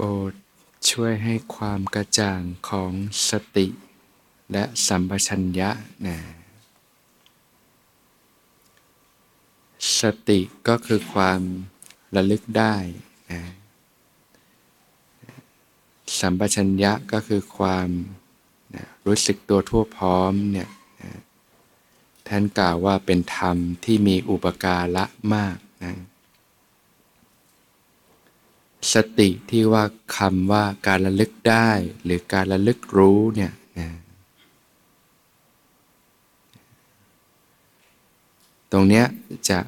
ปรดช่วยให้ความกระจ่างของสติ และสัมปชัญญะนะสติก็คือความระลึกได้นะสัมปชัญญะก็คือความนะรู้สึกตัวทั่วพร้อมเนี่ยนะท่านกล่าวว่าเป็นธรรมที่มีอุปการะมากนะ สติที่ว่าคำว่าการระลึกได้ หรือการระลึกรู้เนี่ยนะตรงเนี้ยจะ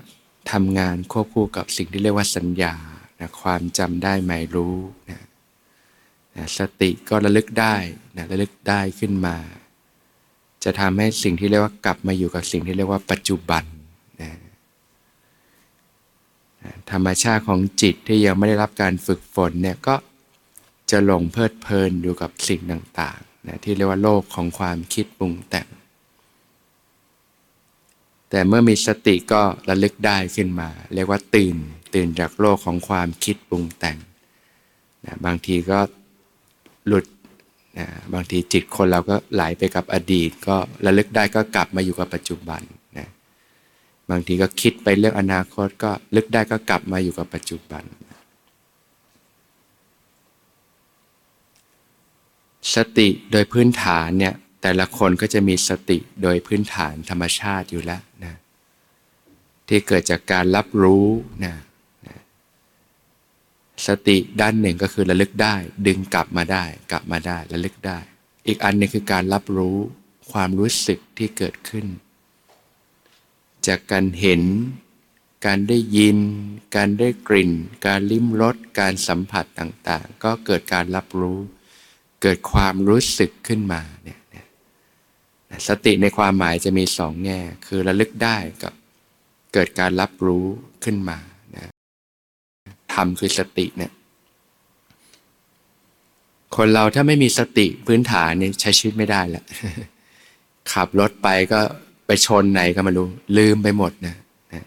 ทำงานควบคู่กับสิ่งที่เรียกว่าสัญญานะความจำได้หมายรู้นะนะสติก็ระลึกได้นะระลึกได้ขึ้นมา จะทำให้สิ่งที่เรียกว่ากลับมาอยู่กับสิ่งที่เรียกว่าปัจจุบันนะ ธรรมชาติของจิตที่ยังไม่ได้รับการฝึกฝนเนี่ยก็จะหลงเพลิดเพลินอยู่กับสิ่งต่างๆนะที่เรียกว่าโลกของความคิดปรุงแต่ง แต่เมื่อมีสติก็ระลึกได้ขึ้นมา เรียกว่าตื่นตื่นจากโลกของความคิดปรุงแต่งนะบางทีก็หลุดนะบางทีจิตคนเราก็ไหลไปกับอดีต ก็ระลึกได้ก็กลับมาอยู่กับปัจจุบัน บางทีก็คิดไปเรื่องอนาคตก็ลึกได้ก็กลับมาอยู่กับปัจจุบัน สติโดยพื้นฐานเนี่ยแต่ละคนก็จะมีสติโดยพื้นฐานธรรมชาติอยู่แล้วนะที่เกิดจากการรับรู้นะนะสติด้านหนึ่งก็คือระลึกได้ ดึงกลับมาได้ กลับมาได้ระลึกได้ อีกอันนึงคือการรับรู้ความรู้สึกที่เกิดขึ้น จากการเห็น การได้ยิน การได้กลิ่น การลิ้มรส การสัมผัสต่างๆ ก็เกิดการรับรู้ เกิดความรู้สึกขึ้นมาเนี่ยสติในความหมายจะมีสองแง่ คือระลึกได้กับเกิดการรับรู้ขึ้นมานะธรรมคือสติเนี่ยคนเราถ้าไม่มีสติพื้นฐานเนี่ยใช้ชีวิตไม่ได้แหละขับรถไปก็ ไปชนไหนก็ไม่รู้ ลืมไปหมดนะนะ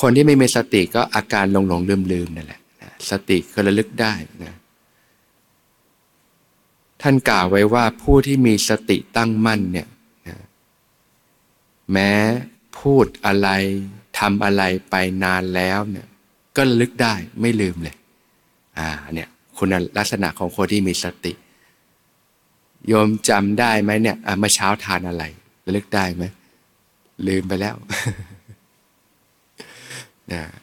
คนที่ไม่มีสติก็อาการหลงหลงลืมลืมนั่นแหละนะสติก็ระลึกได้นะท่านกล่าวไว้ว่าผู้ที่มีสติตั้งมั่นเนี่ยแม้พูดอะไรทำอะไรไปนานแล้วเนี่ยก็ระลึกได้ไม่ลืมเลย อ่าเนี่ยคุณลักษณะของคนที่มีสติ โยมจำได้ไหมเนี่ยเมื่อเช้าทานอะไร ระลึกได้ไหมลืมไปแล้ว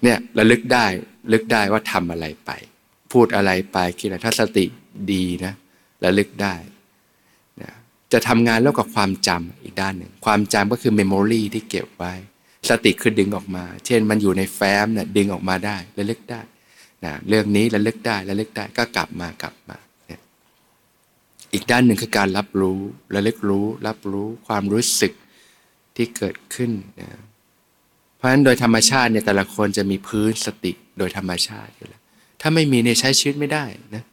เนี่ยระลึกได้ลึกได้ว่าทำอะไรไป พูดอะไรไปคิดอะไรถ้าสติดีนะระลึกได้นะจะทำงานแล้วกับความจำอีกด้านหนึ่งความจำก็คือเมมโมรีที่เก็บไว้ สติคือดึงออกมา เช่นมันอยู่ในแฟ้มเนี่ยดึงออกมาได้ระลึกได้นะเรื่องนี้ระลึกได้ระลึกได้ก็กลับมากลับมา อีกด้านหนึ่งคือการรับรู้ระลึกรู้ รับรู้ความรู้สึกที่เกิดขึ้นนะเพราะฉะนั้นโดยธรรมชาติเนี่ยแต่ละคนจะมีพื้นสติโดยธรรมชาติอยู่แล้วถ้าไม่มีเนี่ยใช้ชีวิตไม่ได้นะ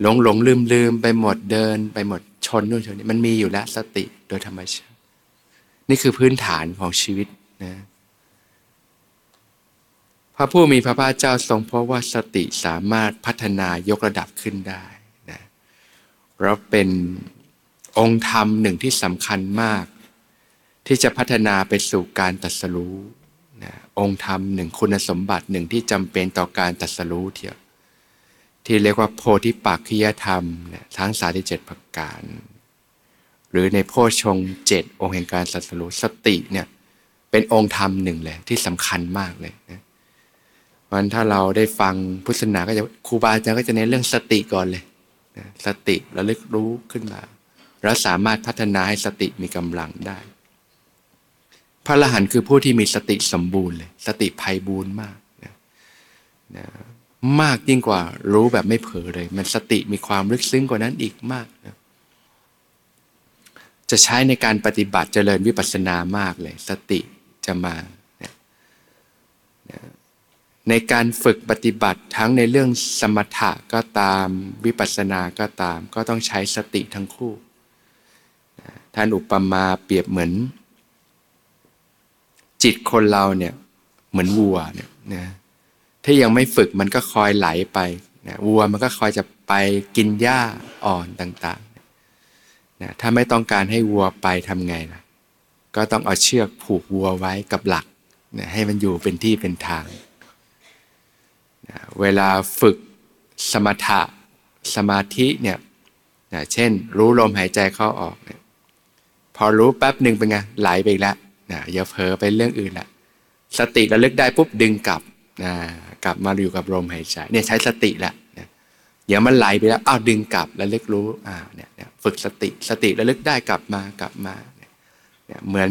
หลงหลงลืมลืมไปหมดเดิน ไปหมดชนนู่นชนนี่มันมีอยู่แล้วสติโดยธรรมชาติ นี่คือพื้นฐานของชีวิตนะพระผู้มีพระภาคเจ้าทรงพบว่าสติสามารถพัฒนายกระดับขึ้นได้ เราเป็นองค์ธรรมหนึ่งที่สำคัญมาก ที่จะพัฒนาไปสู่การตัดสรู้นะองค์ธรรมหนึ่งคุณสมบัติหนึ่งที่จำเป็นต่อการตัดสรู้เที่ยวที่เรียกว่าโพธิปักขิยธรรมทั้งสาธิเจ็ดประการ หรือในโพชงเจ็ดองค์แห่งการสัตรู้สติเนี่ยเป็นองค์ธรรมหนึ่งเลยที่สำคัญมากเลยนะวันถ้าเราได้ฟังพุทธศาสนาก็จะครูบาอาจารย์ก็จะเน้นเรื่องสติก่อนเลย สติระลึกรู้ขึ้นมา แล้วสามารถพัฒนาให้สติมีกำลังได้ พระอรหันต์คือผู้ที่มีสติสมบูรณ์เลย สติภัยบูรณ์มากนะนะมากยิ่งกว่ารู้แบบไม่เผลอเลย มันสติมีความลึกซึ้งกว่านั้นอีกมากนะจะใช้ในการปฏิบัติเจริญวิปัสสนามากเลย สติจะมา ในการฝึกปฏิบัติทั้งในเรื่องสมถะก็ตามวิปัสสนาก็ตาม ก็ต้องใช้สติทั้งคู่ ท่านอุปมาเปรียบเหมือน จิตคนเราเนี่ยเหมือนวัวเนี่ยนะถ้ายังไม่ฝึกมันก็คอยไหลไปนะวัวมันก็คอยจะไปกินหญ้าอ่อนต่างๆนะถ้าไม่ต้องการให้วัวไปทำไงล่ะก็ต้องเอาเชือกผูกวัวไว้กับหลักนะให้มันอยู่เป็นที่เป็นทาง เวลาฝึกสมถะสมาธิเนี่ยนะเช่น รู้ลมหายใจเข้าออกเนี่ยพอรู้แป๊บหนึ่งเป็นไงไหลไปอีกแล้วนะอย่าเผลอไปเรื่องอื่นละสติระลึกได้ปุ๊บดึงกลับนะกลับมาอยู่กับลมหายใจเนี่ยใช้สติละนะเดี๋ยวมันไหลไปแล้วอ้าวดึงกลับระลึกรู้อ่าเนี่ยฝึกสติสติระลึกได้กลับมากลับมาเนี่ยเนี่ยเหมือน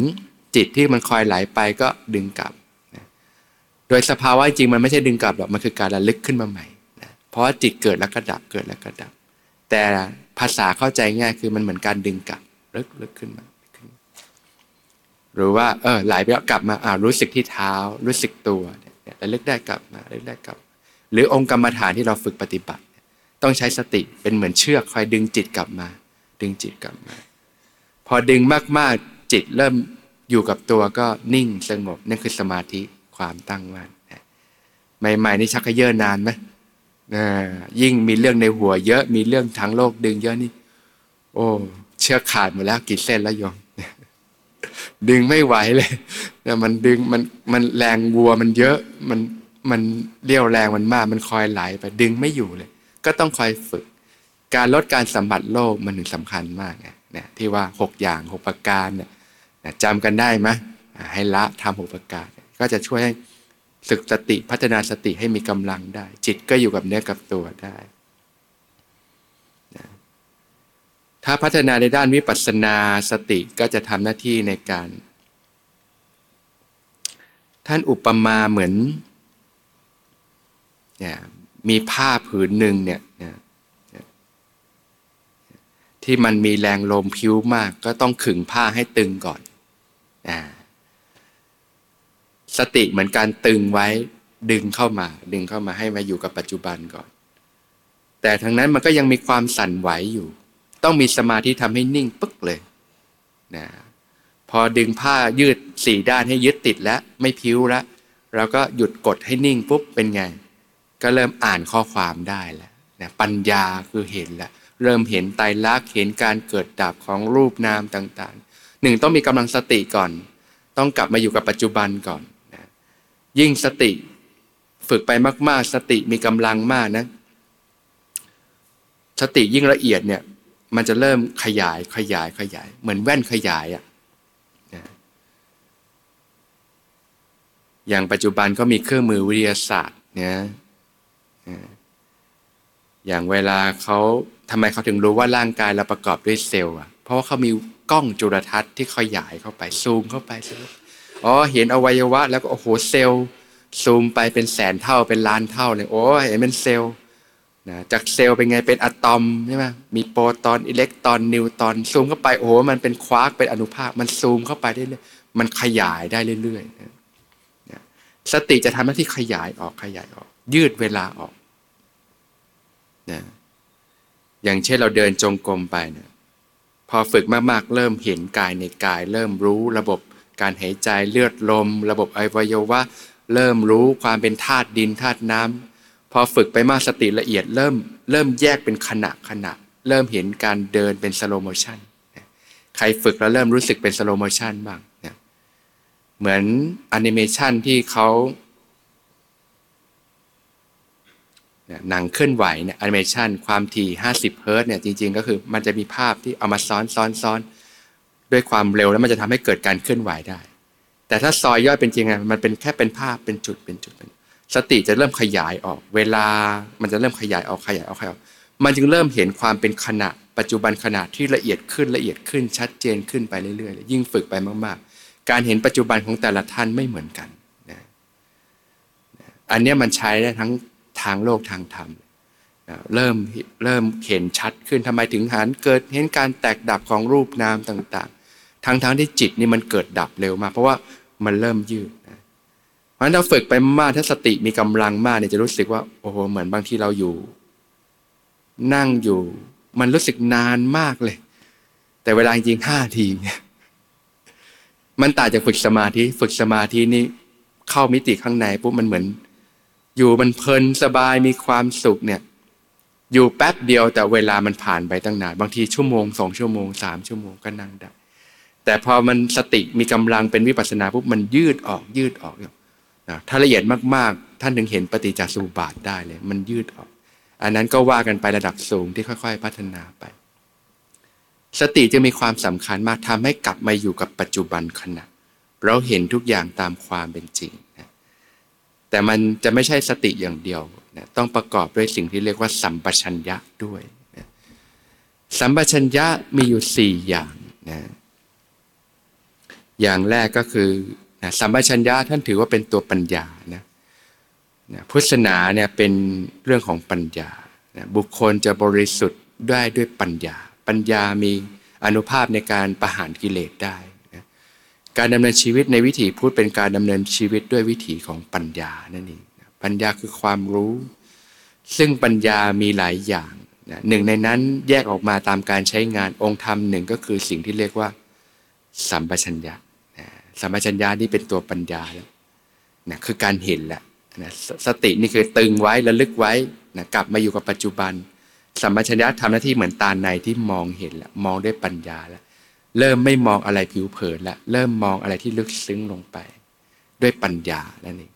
จิตที่มันคอยไหลไปก็ดึงกลับ โดยสภาวะจริงมันไม่ใช่ดึงกลับหรอกมันคือการระลึกขึ้นมาใหม่นะเพราะว่าจิตเกิดแล้วก็ดับเกิดแล้วก็ดับ แต่ภาษาเข้าใจง่ายคือมันเหมือนการดึงกลับลึกลึกขึ้นมาหรือว่าเออไหลไปแล้วกลับมาอ่ารู้สึกที่เท้า รู้สึกตัวเนี่ยระลึกได้กลับมาระลึกได้กลับ หรือองค์กรรมฐานที่เราฝึกปฏิบัติ ต้องใช้สติเป็นเหมือนเชือกคอยดึงจิตกลับมา ดึงจิตกลับมา พอดึงมากๆจิตเริ่มอยู่กับตัวก็นิ่งสงบนั่นคือสมาธิ ความตั้งมั่นใหม่ๆนี่ชักกระเยอะนานไหมยิ่งมีเรื่องในหัวเยอะมีเรื่องทางโลกดึงเยอะนี่ โอ้เชือกขาดหมดแล้วกี่เส้นแล้วโยมดึงไม่ไหวเลยนะมันดึงมันมันแรงวัวมันเยอะมันมันเลี้ยวแรงมันมาก มันคอยไหลไปดึงไม่อยู่เลย ก็ต้องคอยฝึก การลดการสัมผัสโลกมันถึงสำคัญมากเนี่ยที่ว่าหกอย่างหกประการเนี่ยจำกันได้ไหมให้ละทำหกประการ ก็จะช่วยให้ศึกสติพัฒนาสติให้มีกำลังได้ จิตก็อยู่กับเนื้อกับตัวได้ถ้าพัฒนาในด้านวิปัสสนาสติก็จะทำหน้าที่ในการ ท่านอุปมาเหมือนเนี่ยมีผ้าผืนหนึ่งเนี่ยที่มันมีแรงลมพิ้วมาก ก็ต้องขึงผ้าให้ตึงก่อนอ สติเหมือนการตึงไว้ดึงเข้ามา ดึงเข้ามาให้มาอยู่กับปัจจุบันก่อน แต่ทั้งนั้นมันก็ยังมีความสั่นไหวอยู่ ต้องมีสมาธิทำให้นิ่งปึ๊กเลยนะพอดึงผ้ายืดสี่ด้านให้ยึดติดแล้วไม่พิ้วแล้วเราก็หยุดกดให้นิ่งปุ๊บเป็นไง ก็เริ่มอ่านข้อความได้แล้วนะปัญญาคือเห็นแล้วเริ่มเห็นไตรลักษณ์เห็นการเกิดดับของรูปนามต่างๆหนึ่งต้องมีกำลังสติก่อน ต้องกลับมาอยู่กับปัจจุบันก่อน ยิ่งสติ ฝึกไปมาก ๆ สติมีกำลังมากนะ สติยิ่งละเอียดเนี่ย มันจะเริ่มขยายขยายขยาย เหมือนแว่นขยายอะ่ะอย่างปัจจุบันก็มีเครื่องมือวิทยาศาสตร์เนี่ยอย่างเวลาเขาทำไมเขาถึงรู้ว่าร่างกายเราประกอบด้วยเซลล์อะ เพราะว่าเขามีกล้องจุลทรรศน์ที่ขยายเข้าไปซูมเข้าไป อ๋อเห็นอวัยวะ แล้วก็โอ้โหเซลล์ซูมไปเป็นแสนเท่าเป็นล้านเท่าเลยโอ้เห็นเป็นเซลล์นะจากเซลล์เป็นไงเป็นอะตอมใช่ไหมมีโปรตอนอิเล็กตรอนนิวตรอนซูมเข้าไปโอ้โหมันเป็นควาร์กเป็นอนุภาคมันซูมเข้าไปได้เรื่อยมันขยายได้เรื่อยๆนะสติจะทำหน้าที่ขยายออกขยายออก ยืดเวลาออกนะอย่างเช่นเราเดินจงกรมไปเนี่ยพอฝึกมากๆ เริ่มเห็นกายในกาย เริ่มรู้ระบบ การหายใจเลือดลม ระบบอวัยวะเริ่มรู้ความเป็นธาตุดินธาตุน้ำพอฝึกไปมากสติละเอียดเริ่มเริ่มแยกเป็นขณะขณะ เริ่มเห็นการเดินเป็น slow motion ใครฝึกแล้วเริ่มรู้สึกเป็น slow motion บ้างเนี่ยเหมือนแอนิเมชันที่เขาหนังเคลื่อนไหวเนี่ยแอนิเมชันความถี่ 50 เฮิร์ตเนี่ยจริงๆ ก็คือมันจะมีภาพที่เอามาซ้อนซ้อนซ้อน ด้วยความเร็วแล้วมันจะทำให้เกิดการเคลื่อนไหวได้ แต่ถ้าซอยย่อยเป็นจริงไงมันเป็นแค่เป็นภาพเป็นจุดเป็นจุดเป็น สติจะเริ่มขยายออก เวลามันจะเริ่มขยายออกขยายออกขยายออกมันจึงเริ่มเห็นความเป็นขณะ ปัจจุบันขณะที่ละเอียดขึ้นละเอียดขึ้นชัดเจนขึ้นไปเรื่อยๆ ยิ่งฝึกไปมากๆ การเห็นปัจจุบันของแต่ละท่านไม่เหมือนกันนะอันนี้มันใช้ได้ทั้งทางโลกทางธรรมเริ่มเริ่มเห็นชัดขึ้นทำไมถึงหันเกิดเห็นการแตกดับของรูปนามต่าง ทั้งๆทที่จิตนี่มันเกิดดับเร็วมาก เพราะว่ามันเริ่มยืดเพราะฉะนั้นถ้าฝึกไปมากถ้าสติมีกำลังมากเนี่ยจะรู้สึกว่าโอ้โหเหมือนบางทีเราอยู่ นั่งอยู่ มันรู้สึกนานมากเลย แต่เวลาจริงห้าทีเนี่ยมันต่างจากฝึกสมาธิฝึกสมาธินี่เข้ามิติข้างในปุ๊บมันเหมือน อยู่มันเพลินสบายมีความสุขเนี่ย อยู่แป๊บเดียวแต่เวลามันผ่านไปตั้งนานบางทีชั่วโมงสองชั่วโมงสามชั่วโมงก็นั่งได้ แต่พอมันสติมีกำลังเป็นวิปัสนาปุ๊บมันยืดออกยืดออกนะถ้าละเอียดมากๆ ท่านถึงเห็นปฏิจจสมุปบาทได้เลย มันยืดออก อันนั้นก็ว่ากันไประดับสูงที่ค่อย ๆ พัฒนาไป สติจะมีความสำคัญมากทำให้กลับมาอยู่กับปัจจุบันขณะ เราเห็นทุกอย่างตามความเป็นจริงนะแต่มันจะไม่ใช่สติอย่างเดียวนะต้องประกอบด้วยสิ่งที่เรียกว่า สัมปชัญญะด้วยนะสัมปชัญญะมีอยู่สี่อย่างนะ อย่างแรกก็คือนะสัมปชัญญะท่านถือว่าเป็นตัวปัญญานะนะพุทธศาสนาเนี่ยเป็นเรื่องของปัญญานะบุคคลจะบริสุทธิ์ได้ด้วยปัญญา ปัญญามีอนุภาพในการประหารกิเลสได้นะการดำเนินชีวิตในวิถีพุทธเป็นการดำเนินชีวิตด้วยวิถีของปัญญานั่นเองนะปัญญาคือความรู้ ซึ่งปัญญามีหลายอย่างนะหนึ่งในนั้นแยกออกมาตามการใช้งานองค์ธรรมหนึ่งก็คือสิ่งที่เรียกว่าสัมปชัญญะนะ สัมปชัญญะนี่เป็นตัวปัญญาแล้วนะคือการเห็นแหละนะสสตินี่คือตึงไว้ระลึกไว้นะกลับมาอยู่กับปัจจุบัน สัมปชัญญะทำหน้าที่เหมือนตาในที่มองเห็นแล้วมองด้วยปัญญาแล้วเริ่มไม่มองอะไรผิวเผินแล้วเริ่มมองอะไรที่ลึกซึ้งลงไป ด้วยปัญญานั่นเอง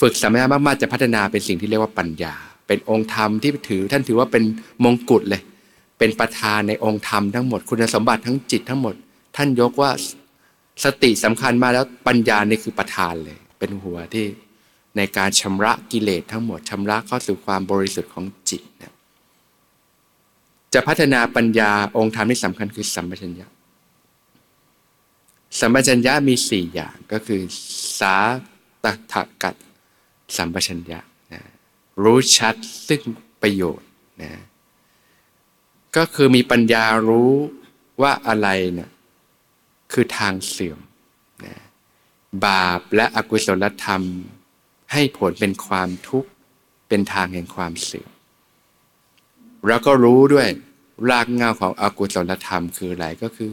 ฝึกสัมปชัญญะมากๆจะพัฒนาเป็นสิ่งที่เรียกว่าปัญญา เป็นองค์ธรรมที่ถือ ท่านถือว่าเป็นมงกุฎเลย เป็นประธานในองค์ธรรมทั้งหมดคุณสมบัติทั้งจิตทั้งหมด ท่านยกว่า สติสำคัญมากแล้วปัญญานี่คือประธานเลย เป็นหัวที่ในการชำระกิเลสทั้งหมดชำระเข้าสู่ความบริสุทธิ์ของจิตนะจะพัฒนาปัญญาองค์ธรรมที่สำคัญคือสัมปชัญญะสัมปชัญญะมีสี่อย่างก็คือ สาตถกัดสัมปชัญญะนะรู้ชัดซึ่งประโยชน์นะก็คือมีปัญญารู้ว่าอะไรเนะ คือทางเสื่อมนะบาปและอกุศลธรรม ให้ผลเป็นความทุกข์เป็นทางแห่งความเสื่อมแล้วก็รู้ด้วยรากเงาของอกุศลธรรมคืออะไรก็คือ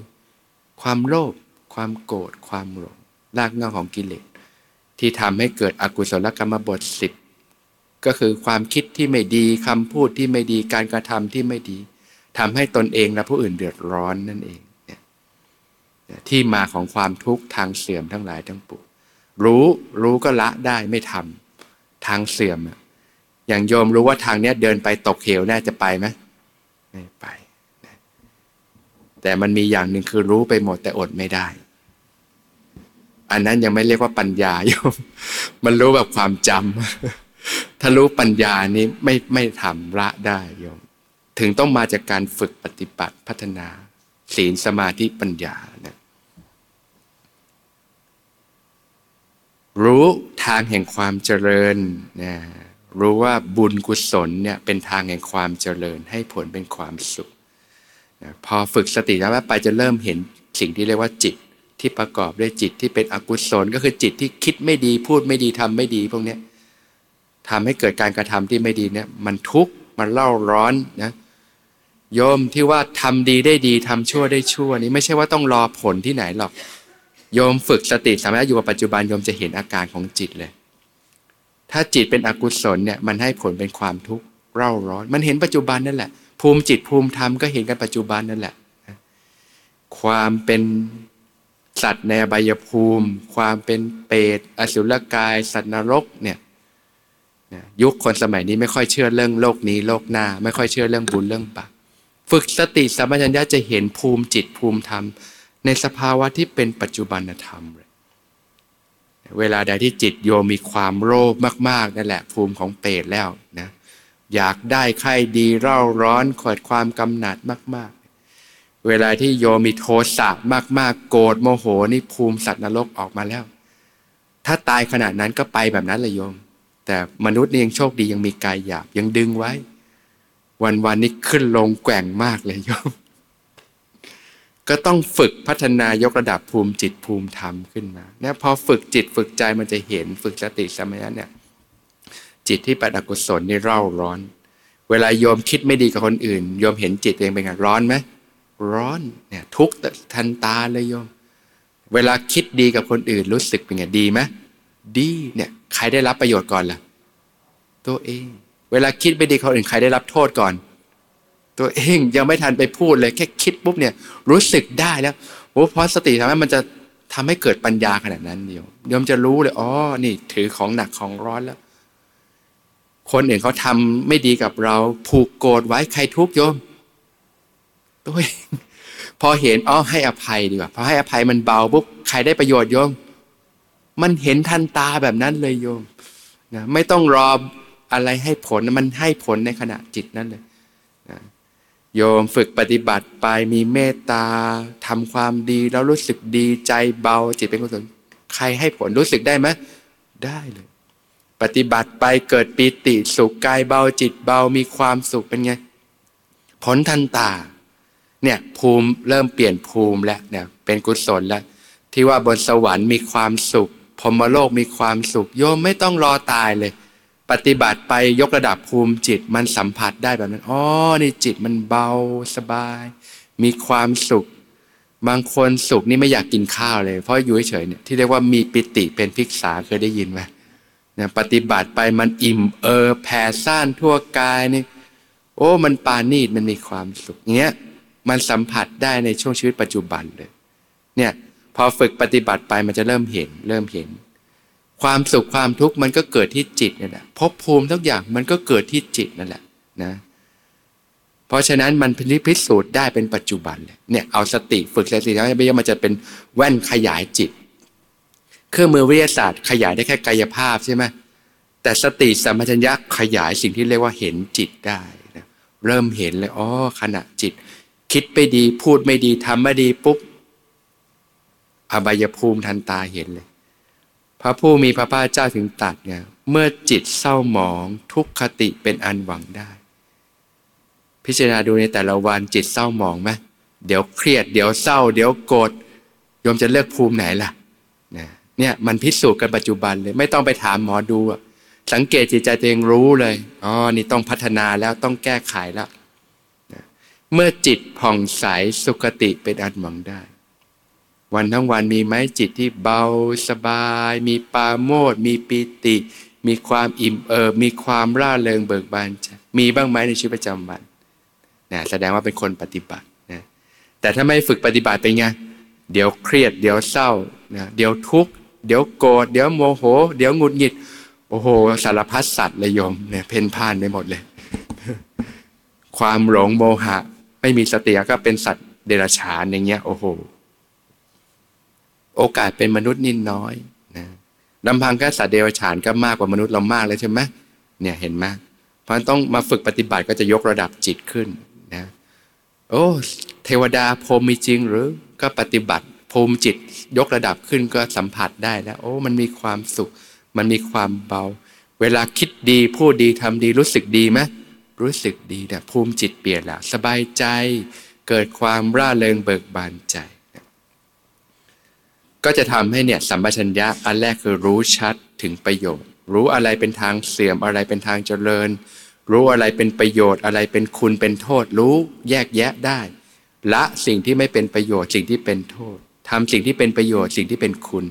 ความโลภความโกรธความหลงรากเงาของกิเลสที่ทำให้เกิดอกุศลกรรมบทสิบก็คือความคิดที่ไม่ดีคำพูดที่ไม่ดีการกระทำที่ไม่ดีทำให้ตนเองและผู้อื่นเดือดร้อนนั่นเอง ที่มาของความทุกข์ทางเสื่อมทั้งหลายทั้งปวงรู้รู้ก็ละได้ไม่ทำทางเสื่อมอย่างโยมรู้ว่าทางเนี้ยเดินไปตกเหวน่าจะไปไหมไม่ไป แต่มันมีอย่างหนึ่งคือรู้ไปหมดแต่อดไม่ได้ อันนั้นยังไม่เรียกว่าปัญญาโยม มันรู้แบบความจำถ้ารู้ปัญญานี้ไม่ไม่ทำละได้โยม ถึงต้องมาจากการฝึกปฏิบัติพัฒนา ศีลสมาธิปัญญานะ รู้ทางแห่งความเจริญนะรู้ว่าบุญกุศลเนี่ยเป็นทางแห่งความเจริญ ให้ผลเป็นความสุขนะพอฝึกสติแล้วไปจะเริ่มเห็นสิ่งที่เรียกว่าจิตที่ประกอบด้วยจิตที่เป็นอกุศลก็คือจิตที่คิดไม่ดีพูดไม่ดีทำไม่ดีพวกนี้ทำให้เกิดการกระทำที่ไม่ดีเนี่ยมันทุกข์มันเล่าร้อนนะโยมที่ว่าทำดีได้ดีทำชั่วได้ชั่วนี้ไม่ใช่ว่าต้องรอผลที่ไหนหรอก โยมฝึกสติสามารถอยู่กับปัจจุบันโยมจะเห็นอาการของจิตเลย ถ้าจิตเป็นอกุศลเนี่ยมันให้ผลเป็นความทุกข์เร่าร้อน มันเห็นปัจจุบันนั่นแหละ ภูมิจิตภูมิธรรมก็เห็นกันปัจจุบันนั่นแหละความเป็นสัตว์ในอบายภูมิ ความเป็นเปรตอสุรกาย สัตว์นรกเนี่ยยุคคนสมัยนี้ไม่ค่อยเชื่อเรื่องโลกนี้ โลกหน้า ไม่ค่อยเชื่อเรื่องบุญเรื่องบาปฝึกสติสัมปชัญญะจะเห็นภูมิจิตภูมิธรรม ในสภาวะที่เป็นปัจจุบันธรรมเลยเวลาใดที่จิตโยมมีความโลภมาก ๆ นั่นแหละภูมิของเปรตแล้วนะอยากได้ใครดีเร่าร้อนขดความกำหนัดมาก ๆ เวลาที่โยมมีโทสะมาก ๆ โกรธโมโหนี่ภูมิสัตว์นรกออกมาแล้ว ถ้าตายขนาดนั้นก็ไปแบบนั้นเลยโยม แต่มนุษย์นี่ยังโชคดียังมีกายหยาบยังดึงไว้ วันวันนี้ขึ้นลงแกว่งมากเลยโยม ก็ต้องฝึกพัฒนายกระดับภูมิจิตภูมิธรรมขึ้นมาเนี่ยพอฝึกจิตฝึกใจมันจะเห็นฝึกสติสมัยเนี่ยจิตที่เป็นอกุศลนี่เร่าร้อน เวลาโยมคิดไม่ดีกับคนอื่นโยมเห็นจิตเองเป็นไงร้อนไหมร้อนเนี่ยทุกทันตาเลยโยม เวลาคิดดีกับคนอื่นรู้สึกเป็นไงดีไหมดีเนี่ยใครได้รับประโยชน์ก่อนล่ะตัวเอง เวลาคิดไม่ดีคนอื่นใครได้รับโทษก่อน ตัวเองยังไม่ทันไปพูดเลยแค่คิดปุ๊บเนี่ยรู้สึกได้แล้วโอ้เพราะสติทำให้มันจะทำให้เกิดปัญญาขนาดนั้นเดียวเดี๋ยวมันจะรู้เลยอ๋อนี่ถือของหนักของร้อนแล้ว คนอื่นเขาทำไม่ดีกับเรา ผูกโกรธไว้ใครทุกโยมตัวเองพอเห็นอ๋อให้อภัยดีกว่าพอให้อภัยมันเบาปุ๊บใครได้ประโยชน์โยม มันเห็นทันตาแบบนั้นเลยโยมนะไม่ต้องรออะไรให้ผลมันให้ผลในขณะจิตนั่นเลย โยมฝึกปฏิบัติไปมีเมตตาทำความดีแล้วรู้สึกดีใจเบาจิตเป็นกุศลใครให้ผลรู้สึกได้ไหมได้เลย ปฏิบัติไปเกิดปีติสุขกายเบาจิตเบามีความสุขเป็นไง ผลทันตา เนี่ยภูมิเริ่มเปลี่ยนภูมิแล้วเนี่ยเป็นกุศลแล้ว ที่ว่าบนสวรรค์มีความสุขพรมโลกมีความสุข โยมไม่ต้องรอตายเลย ปฏิบัติไปยกระดับภูมิจิตมันสัมผัสได้แบบนั้นอ๋อนี่จิตมันเบาสบาย มีความสุข บางคนสุขนี่ไม่อยากกินข้าวเลย เพราะอยู่เฉยเนี่ยที่เรียกว่ามีปิติเป็นพิกษาเคยได้ยินไหมเนี่ยปฏิบัติไปมันอิ่มเออแผ่ซ่านทั่วกายนี่โอ้ มันปานีดมันมีความสุขเงี้ยมันสัมผัสได้ในช่วงชีวิตปัจจุบันเลย เนี่ยพอฝึกปฏิบัติไปมันจะเริ่มเห็น เริ่มเห็น ความสุขความทุกข์มันก็เกิดที่จิตนั่นแหละภพภูมิทุกอย่างมันก็เกิดที่จิตนั่นแหละนะเพราะฉะนั้นมันพิสูจน์ได้เป็นปัจจุบันเลยเนี่ยเอาสติฝึกสติแล้วไม่ใช่มันจะเป็นแว่นขยายจิต เครื่องมือวิทยาศาสตร์ขยายได้แค่กายภาพใช่ไหมแต่สติสัมปชัญญะขยายสิ่งที่เรียกว่าเห็นจิตได้นะเริ่มเห็นเลยอ๋อขณะจิต คิดไม่ดีพูดไม่ดีทำไม่ดีปุ๊บอบายภูมิทันตาเห็นเลย พระผู้มีพระภาคเจ้าถึงตัดไงเมื่อจิตเศร้าหมองทุกขติเป็นอันหวังได้ พิจารณาดูในแต่ละวันจิตเศร้าหมองไหมเดี๋ยวเครียด เดี๋ยวเศร้า เดี๋ยวโกรธโยมจะเลือกภูมิไหนล่ะเนี่ยมันพิสูจน์กันปัจจุบันเลยไม่ต้องไปถามหมอดูสังเกตจิตใจตัวเองรู้เลยอ๋อนี่ต้องพัฒนาแล้วต้องแก้ไขแล้วเมื่อจิตผ่องใสสุขติเป็นอันหวังได้ วันทั้งวันมีไหมจิตที่เบาสบาย มีปาโมดมีปีติ มีความอิ่มเอิบมีความร่าเริงเบิกบานมีบ้างไหมในชีวิตประจำวันนะแสดงว่าเป็นคนปฏิบัตินะแต่ถ้าไม่ฝึกปฏิบัติเป็นไงเดี๋ยวเครียด เดี๋ยวเศร้านะเดี๋ยวทุกข์เดี๋ยวโกรธเดี๋ยวโมโห เดี๋ยวหงุดหงิด โอ้โห สารพัดสัตว์เลยโยมเนี่ยเพ่นพ่านไปหมดเลย ความหลงโมหะ ไม่มีสติก็เป็นสัตว์เดรัจฉานอย่างเงี้ยโอ้โห โอกาสเป็นมนุษย์นิดน้อยนะลำพังแค่สัตว์เดรัจฉานก็มากกว่ามนุษย์เรามากเลยใช่ไหมเนี่ยเห็นไหมเพราะต้องมาฝึกปฏิบัติก็จะยกระดับจิตขึ้นนะโอ้เทวดาพรมมีจริงหรือก็ปฏิบัติภูมิจิตยกระดับขึ้นก็สัมผัสได้แล้วโอ้มันมีความสุข มันมีความเบา เวลาคิดดีพูดดีทำดีรู้สึกดีไหมรู้สึกดีเนี่ยภูมิจิตเปลี่ยนแล้วสบายใจ เกิดความร่าเริงเบิกบานใจ ก็จะทำให้เนี่ยสัมปชัญญะอันแรกคือรู้ชัดถึงประโยชน์ รู้อะไรเป็นทางเสื่อมอะไรเป็นทางเจริญ รู้อะไรเป็นประโยชน์อะไรเป็นคุณเป็นโทษ รู้แยกแยะได้ ละสิ่งที่ไม่เป็นประโยชน์สิ่งที่เป็นโทษทำสิ่งที่เป็นประโยชน์สิ่งที่เป็นคุณ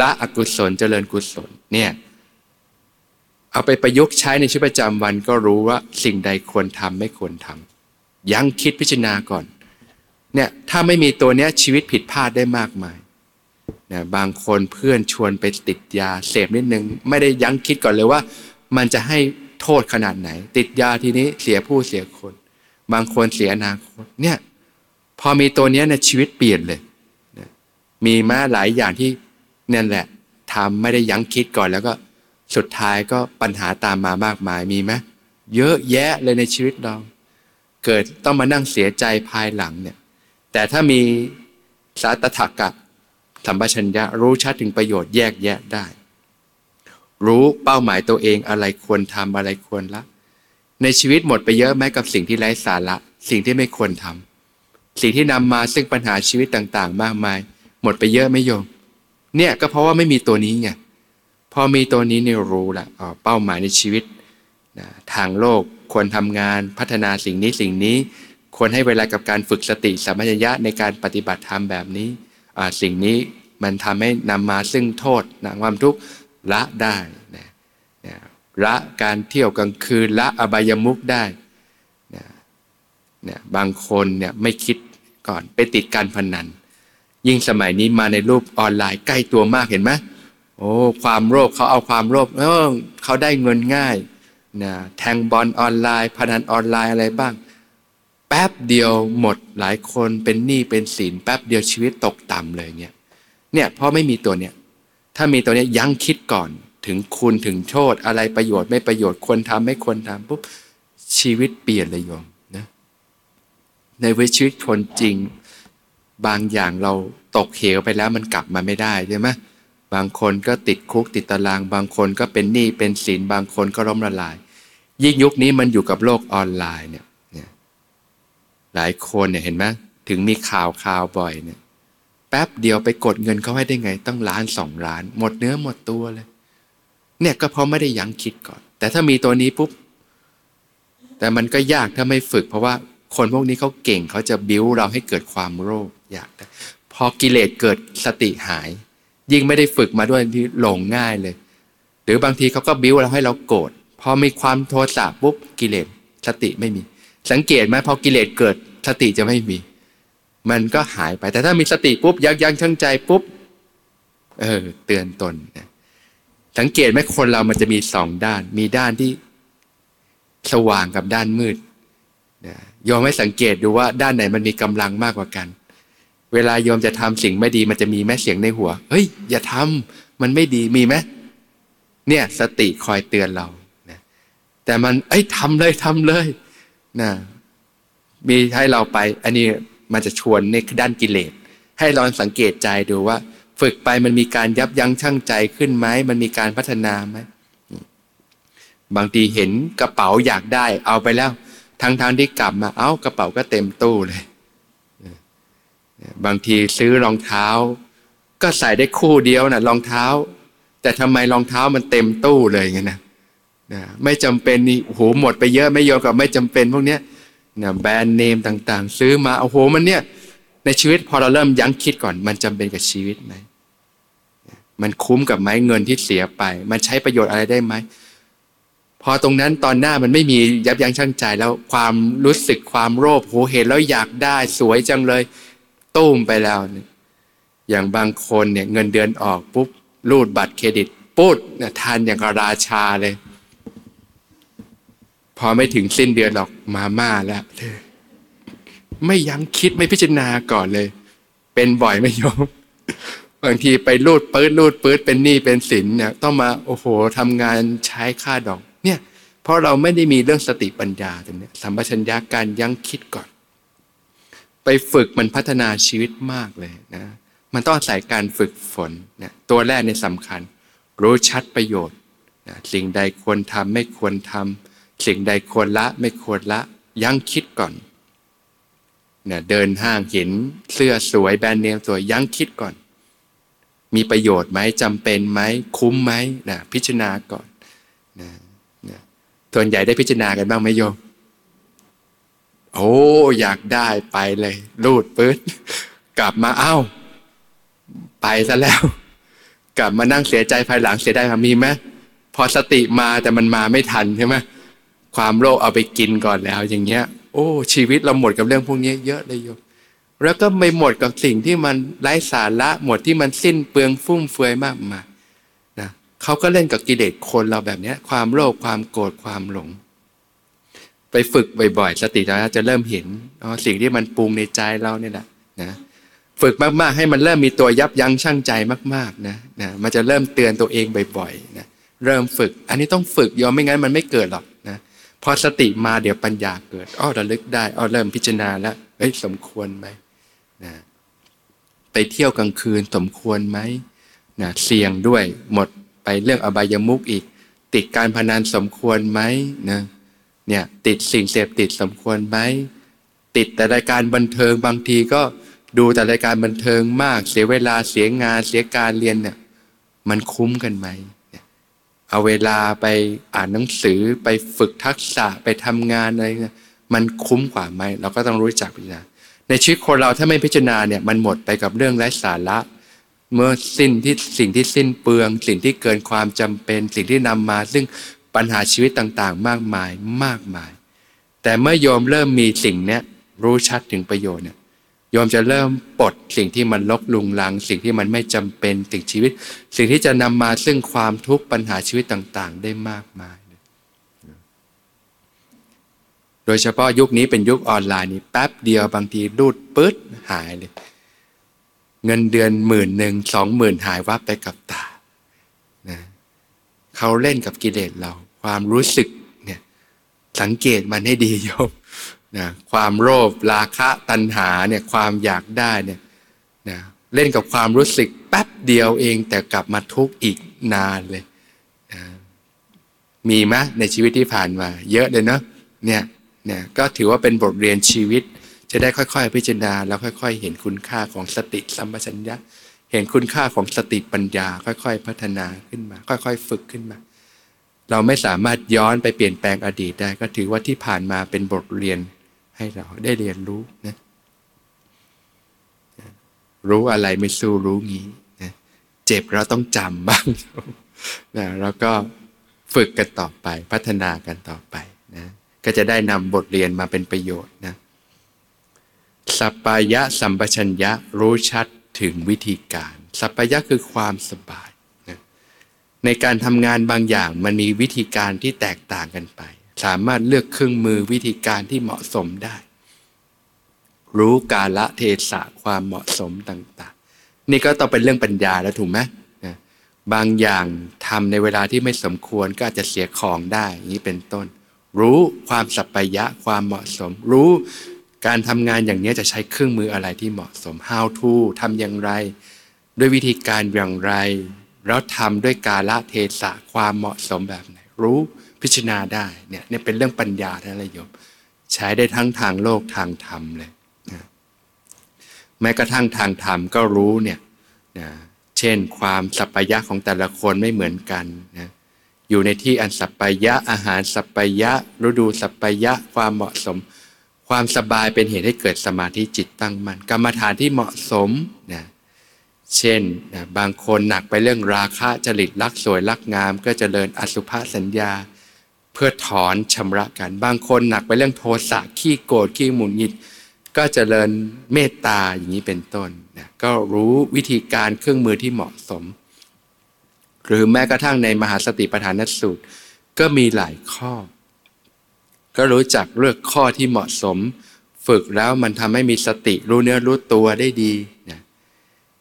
ละอกุศลเจริญกุศลเนี่ยเอาไปประยุกต์ใช้ในชีวิตประจำวันก็รู้ว่าสิ่งใดควรทำไม่ควรทำยังคิดพิจารณาก่อนเนี่ยถ้าไม่มีตัวเนี้ยชีวิตผิดพลาดได้มากมาย นะบางคนเพื่อนชวนไปติดยาเสพนิดนึง ไม่ได้ยั้งคิดก่อนเลยว่า มันจะให้โทษขนาดไหน ติดยาทีนี้เสียผู้เสียคน บางคนเสียอนาคตเนี่ยพอมีตัวเนี้ยในชีวิตเปลี่ยนเลยนะมีมาหลายอย่างที่นั่นแหละทำไม่ได้ยั้งคิดก่อนแล้วก็สุดท้ายก็ปัญหาตามมามากมายมีไหมเยอะแยะเลยในชีวิตเรา เกิดต้องมานั่งเสียใจภายหลังเนี่ยแต่ถ้ามีสาตถกะ สัมชัญญะรู้ชัดถึงประโยชน์แยกแยะได้ รู้เป้าหมายตัวเองอะไรควรทำอะไรควรละ ในชีวิตหมดไปเยอะไหมกับสิ่งที่ไร้สาระ สิ่งที่ไม่ควรทำสิ่งที่นำมาซึ่งปัญหาชีวิตต่าง ๆ มากมาย หมดไปเยอะไม่โยม เนี่ยก็เพราะว่าไม่มีตัวนี้ไงพอมีตัวนี้เนี่ยรู้ละเป้าหมายในชีวิตนะทางโลกควรทำงานพัฒนาสิ่งนี้สิ่งนี้ ควรให้เวลากับการฝึกสติสัมปชัญญะในการปฏิบัติธรรมแบบนี้ สิ่งนี้มันทำให้นำมาซึ่งโทษนะความทุกข์ละได้นะนะละการเที่ยวกลางคืนละอบายมุกได้นะเนี่ยบางคนเนี่ยไม่คิดก่อนไปติดการพนัน ยิ่งสมัยนี้มาในรูปออนไลน์ใกล้ตัวมากเห็นไหมโอ้ความโลภเขาเอาความโลภเออเขาได้เงินง่ายนะแทงบอลออนไลน์พนันออนไลน์อะไรบ้าง แป๊บเดียวหมดหลายคนเป็นหนี้เป็นสินแป๊บเดียวชีวิตตกต่ำเลยเนี่ยเนี่ยเพราะไม่มีตัวเนี่ยถ้ามีตัวเนี้ยยั้งคิดก่อนถึงคุณถึงโทษอะไรประโยชน์ไม่ประโยชน์ควรทำไม่ควรทำปุ๊บชีวิตเปลี่ยนเลยโยมนะในวิชีวิตคนจริง บางอย่างเราตกเหวไปแล้วมันกลับมาไม่ได้ใช่ไหมบางคนก็ติดคุกติดตาราง บางคนก็เป็นหนี้เป็นสินบางคนก็ล้มละลาย ยิ่งยุคนี้มันอยู่กับโลกออนไลน์เนี่ย หลายคนเนี่ยเห็นไหมถึงมีข่าวข่าวบ่อยเนี่ยแป๊บเดียวไปกดเงินเขาให้ได้ไงต้องล้านสองล้าน หมดเนื้อหมดตัวเลย เนี่ยก็เพราะไม่ได้ยั้งคิดก่อน แต่ถ้ามีตัวนี้ปุ๊บ แต่มันก็ยากถ้าไม่ฝึก เพราะว่าคนพวกนี้เขาเก่งเขาจะบิ้วเราให้เกิดความโลภอยากแต่พอกิเลสเกิดสติหาย ยิ่งไม่ได้ฝึกมาด้วยที่หลงง่ายเลย หรือบางทีเขาก็บิ้วเราให้เราโกรธพอมีความโทสะปุ๊บกิเลสสติไม่มี สังเกตไหมพอกิเลสเกิดสติจะไม่มี มันก็หายไป แต่ถ้ามีสติปุ๊บยักยั้งชั่งใจปุ๊บเออเตือนตนนะสังเกตไหมคนเรามันจะมีสองด้าน มีด้านที่สว่างกับด้านมืดนะโยมให้สังเกตดูว่าด้านไหนมันมีกำลังมากกว่ากัน เวลาโยมจะทำสิ่งไม่ดีมันจะมีแม่เสียงในหัว เฮ้ย อย่าทำมันไม่ดีมีไหมเนี่ย สติคอยเตือนเรานะแต่มันเอ้ยทำเลยทำเลย นะมีให้เราไป อันนี้มันจะชวนในด้านกิเลส ให้ลองสังเกตใจดูว่า ฝึกไปมันมีการยับยั้งชั่งใจขึ้นไหมมันมีการพัฒนาไหมบางทีเห็นกระเป๋าอยากได้ เอาไปแล้วทั้งทางที่กลับมาเอ้ากระเป๋าก็เต็มตู้เลย บางทีซื้อรองเท้า ก็ใส่ได้คู่เดียวนะรองเท้า แต่ทำไมรองเท้ามันเต็มตู้เลยไงนะ นะไม่จำเป็นนี่โอ้โหหมดไปเยอะไม่ยอมกับไม่จำเป็นพวกเนี้ยนะแบรนด์เนมต่างๆ ซื้อมาโอ้โหมันเนี่ยในชีวิตพอเราเริ่มยั้งคิดก่อน มันจำเป็นกับชีวิตไหมมันคุ้มกับไหมเงินที่เสียไป มันใช้ประโยชน์อะไรได้ไหมพอตรงนั้นตอนหน้ามันไม่มียับยั้งชั่งใจแล้วความรู้สึกความโลภโหเห็นแล้วอยากได้สวยจังเลยตุ้มไปแล้วเนี่ยอย่างบางคนเนี่ยเงินเดือนออกปุ๊บรูดบัตรเครดิตปุ๊บเนี่ยทานอย่างราชาเลย พอไม่ถึงสิ้นเดือนหรอกมาม่าแล้วไม่ยั้งคิดไม่พิจารณาก่อนเลย เป็นบ่อยไม่ยอมบางทีไปรูดปื๊ดรูดปื๊ดเป็นหนี้เป็นสินเนี่ย ต้องมาโอ้โหทำงานใช้ค่าดอก เนี่ย เพราะเราไม่ได้มีเรื่องสติปัญญาตรงนี้สัมปชัญญะการยั้งคิดก่อน ไปฝึกมันพัฒนาชีวิตมากเลยนะ มันต้องอาศัยการฝึกฝนเนี่ยตัวแรกในสำคัญ รู้ชัดประโยชน์นะสิ่งใดควรทำไม่ควรทำ สิ่งใดควรละไม่ควรละ ยั้งคิดก่อนเนี่ยเดินห้างเห็นเสื้อสวยแบรนด์เนมสวยยั้งคิดก่อน มีประโยชน์ไหมจำเป็นไหมคุ้มไหมนะพิจารณาก่อนนะนะส่วนใหญ่ได้พิจารณากันบ้างไหมโยม โอ้อยากได้ไปเลยรูดปื๊ดกลับมาเอ้า ไปซะแล้ว กลับมานั่งเสียใจภายหลังเสียได้มีไหมพอสติมาแต่มันมาไม่ทันใช่ไหม ความโลภเอาไปกินก่อนแล้ว อย่างเงี้ย โอ้ ชีวิตเราหมดกับเรื่องพวกนี้เยอะเลยโยมแล้วก็ไม่หมดกับสิ่งที่มันไร้สาระหมดที่มันสิ้นเปลืองฟุ่มเฟือยมากมายนะเขาก็เล่นกับกิเลสคนเราแบบเนี้ยความโลภความโกรธความหลง ไปฝึกบ่อยๆ สติเราจะเริ่มเห็นอ๋อสิ่งที่มันปรุงในใจเราเนี่ยแหละนะฝึกมากๆ ให้มันเริ่มมีตัวยับยั้งชั่งใจมากๆนะนะมันจะเริ่มเตือนตัวเองบ่อยๆนะเริ่มฝึก อันนี้ต้องฝึกยอมไม่งั้นมันไม่เกิดหรอก พอสติมาเดี๋ยวปัญญาเกิดอ้อระลึกได้อ้อเริ่มพิจารณาแล้วเอ้ยสมควรไหมนะไปเที่ยวกลางคืนสมควรไหมนะเสี่ยงด้วยหมดไปเรื่องอบายมุกอีก ติดการพนันสมควรไหมนะเนี่ยติดสิ่งเสพติดสมควรไหมติดแต่รายการบันเทิงบางทีก็ดูแต่รายการบันเทิงมาก เสียเวลาเสียงานเสียการเรียนเนี่ยมันคุ้มกันไหม เอาเวลาไปอ่านหนังสือไปฝึกทักษะไปทำงานอะไรเนี่ยมันคุ้มกว่าไหมเราก็ต้องรู้จักพิจารณาในชีวิตคนเราถ้าไม่พิจารณาเนี่ยมันหมดไปกับเรื่องไร้สาระ เมื่อสิ้นที่สิ่งที่สิ้นเปลือง สิ่งที่เกินความจำเป็น สิ่งที่นำมา ซึ่งปัญหาชีวิตต่างๆ มากมายมากมาย แต่เมื่อโยมเริ่มมีสิ่งเนี้ยรู้ชัดถึงประโยชน์เนี่ย โยมจะเริ่มปลดสิ่งที่มันลกลุงลัง สิ่งที่มันไม่จำเป็นสิ่งชีวิต สิ่งที่จะนำมาซึ่งความทุกข์ปัญหาชีวิตต่าง ๆ ได้มากมาย โดยเฉพาะยุคนี้เป็นยุคออนไลน์นี่แป๊บเดียวบางทีรูดปื๊ดหายเลย เงินเดือนหมื่นหนึ่งสองหมื่นหายวับไปกับตานะเขาเล่นกับกิเลสเรา ความรู้สึกเนี่ยสังเกตมันให้ดีโยม นะความโลภราคะตัณหาเนี่ยความอยากได้เนี่ยนะเล่นกับความรู้สึกแป๊บเดียวเองแต่กลับมาทุกข์อีกนานเลยนะมีไหมในชีวิตที่ผ่านมา เยอะเลยเนาะเนี่ยเนี่ยก็ถือว่าเป็นบทเรียนชีวิต จะได้ค่อยๆ พิจารณาแล้วค่อย ๆ เห็นคุณค่าของสติสัมปชัญญะ เห็นคุณค่าของสติปัญญา ค่อยๆ พัฒนาขึ้นมา ค่อยๆ ฝึกขึ้นมา เราไม่สามารถย้อนไปเปลี่ยนแปลงอดีตได้ ก็ถือว่าที่ผ่านมาเป็นบทเรียน ให้เราได้เรียนรู้นะรู้อะไรไม่สู้รู้งี้นะเจ็บเราต้องจำบ้างนะแล้วก็ฝึกกันต่อไปพัฒนากันต่อไปนะก็จะได้นำบทเรียนมาเป็นประโยชน์นะสัปปายะสัมปชัญญะรู้ชัดถึงวิธีการ สัปปายะคือความสบายนะในการทำงานบางอย่างมันมีวิธีการที่แตกต่างกันไป สามารถเลือกเครื่องมือวิธีการที่เหมาะสมได้ รู้กาละเทศะความเหมาะสมต่าง ๆ นี่ก็ต้องเป็นเรื่องปัญญาแล้วถูกไหมบางอย่างทำในเวลาที่ไม่สมควรก็อาจจะเสียของได้อย่างนี้เป็นต้น รู้ความสัพยะความเหมาะสม รู้การทำงานอย่างนี้จะใช้เครื่องมืออะไรที่เหมาะสม how to ทำอย่างไร ด้วยวิธีการอย่างไร แล้วทำด้วยกาละเทศะความเหมาะสมแบบไหน รู้ พิจารณาได้เนี่ยนี่เป็นเรื่องปัญญาท่านระยม ใช้ได้ทั้งทางโลกทางธรรมเลยนะแม้กระทั่งทางธรรมก็รู้เนี่ยนะเช่นความสัพพยะของแต่ละคนไม่เหมือนกันนะอยู่ในที่อันสัปปายะอาหารสัปปายะฤดูสัปปายะความเหมาะสม ความสบายเป็นเหตุให้เกิดสมาธิจิตตั้งมัน่นกรรมฐานที่เหมาะสมนะเช่นนะบางคนหนักไปเรื่องราคะจริตรักสวยรักงาม ก็จเจริญอสุภาสัญญา เพื่อถอนชำระกัน บางคนหนักไปเรื่องโทสะขี้โกรธขี้หมุนหงิด ก็จเจริญเมตตาอย่างนี้เป็นต้นนะก็รู้วิธีการเครื่องมือที่เหมาะสม หรือแม้กระทั่งในมหาสติปัฏฐานสูตร ก็มีหลายข้อ ก็รู้จักเลือกข้อที่เหมาะสม ฝึกแล้วมันทำให้มีสติรู้เนื้อรู้ตัวได้ดีนะ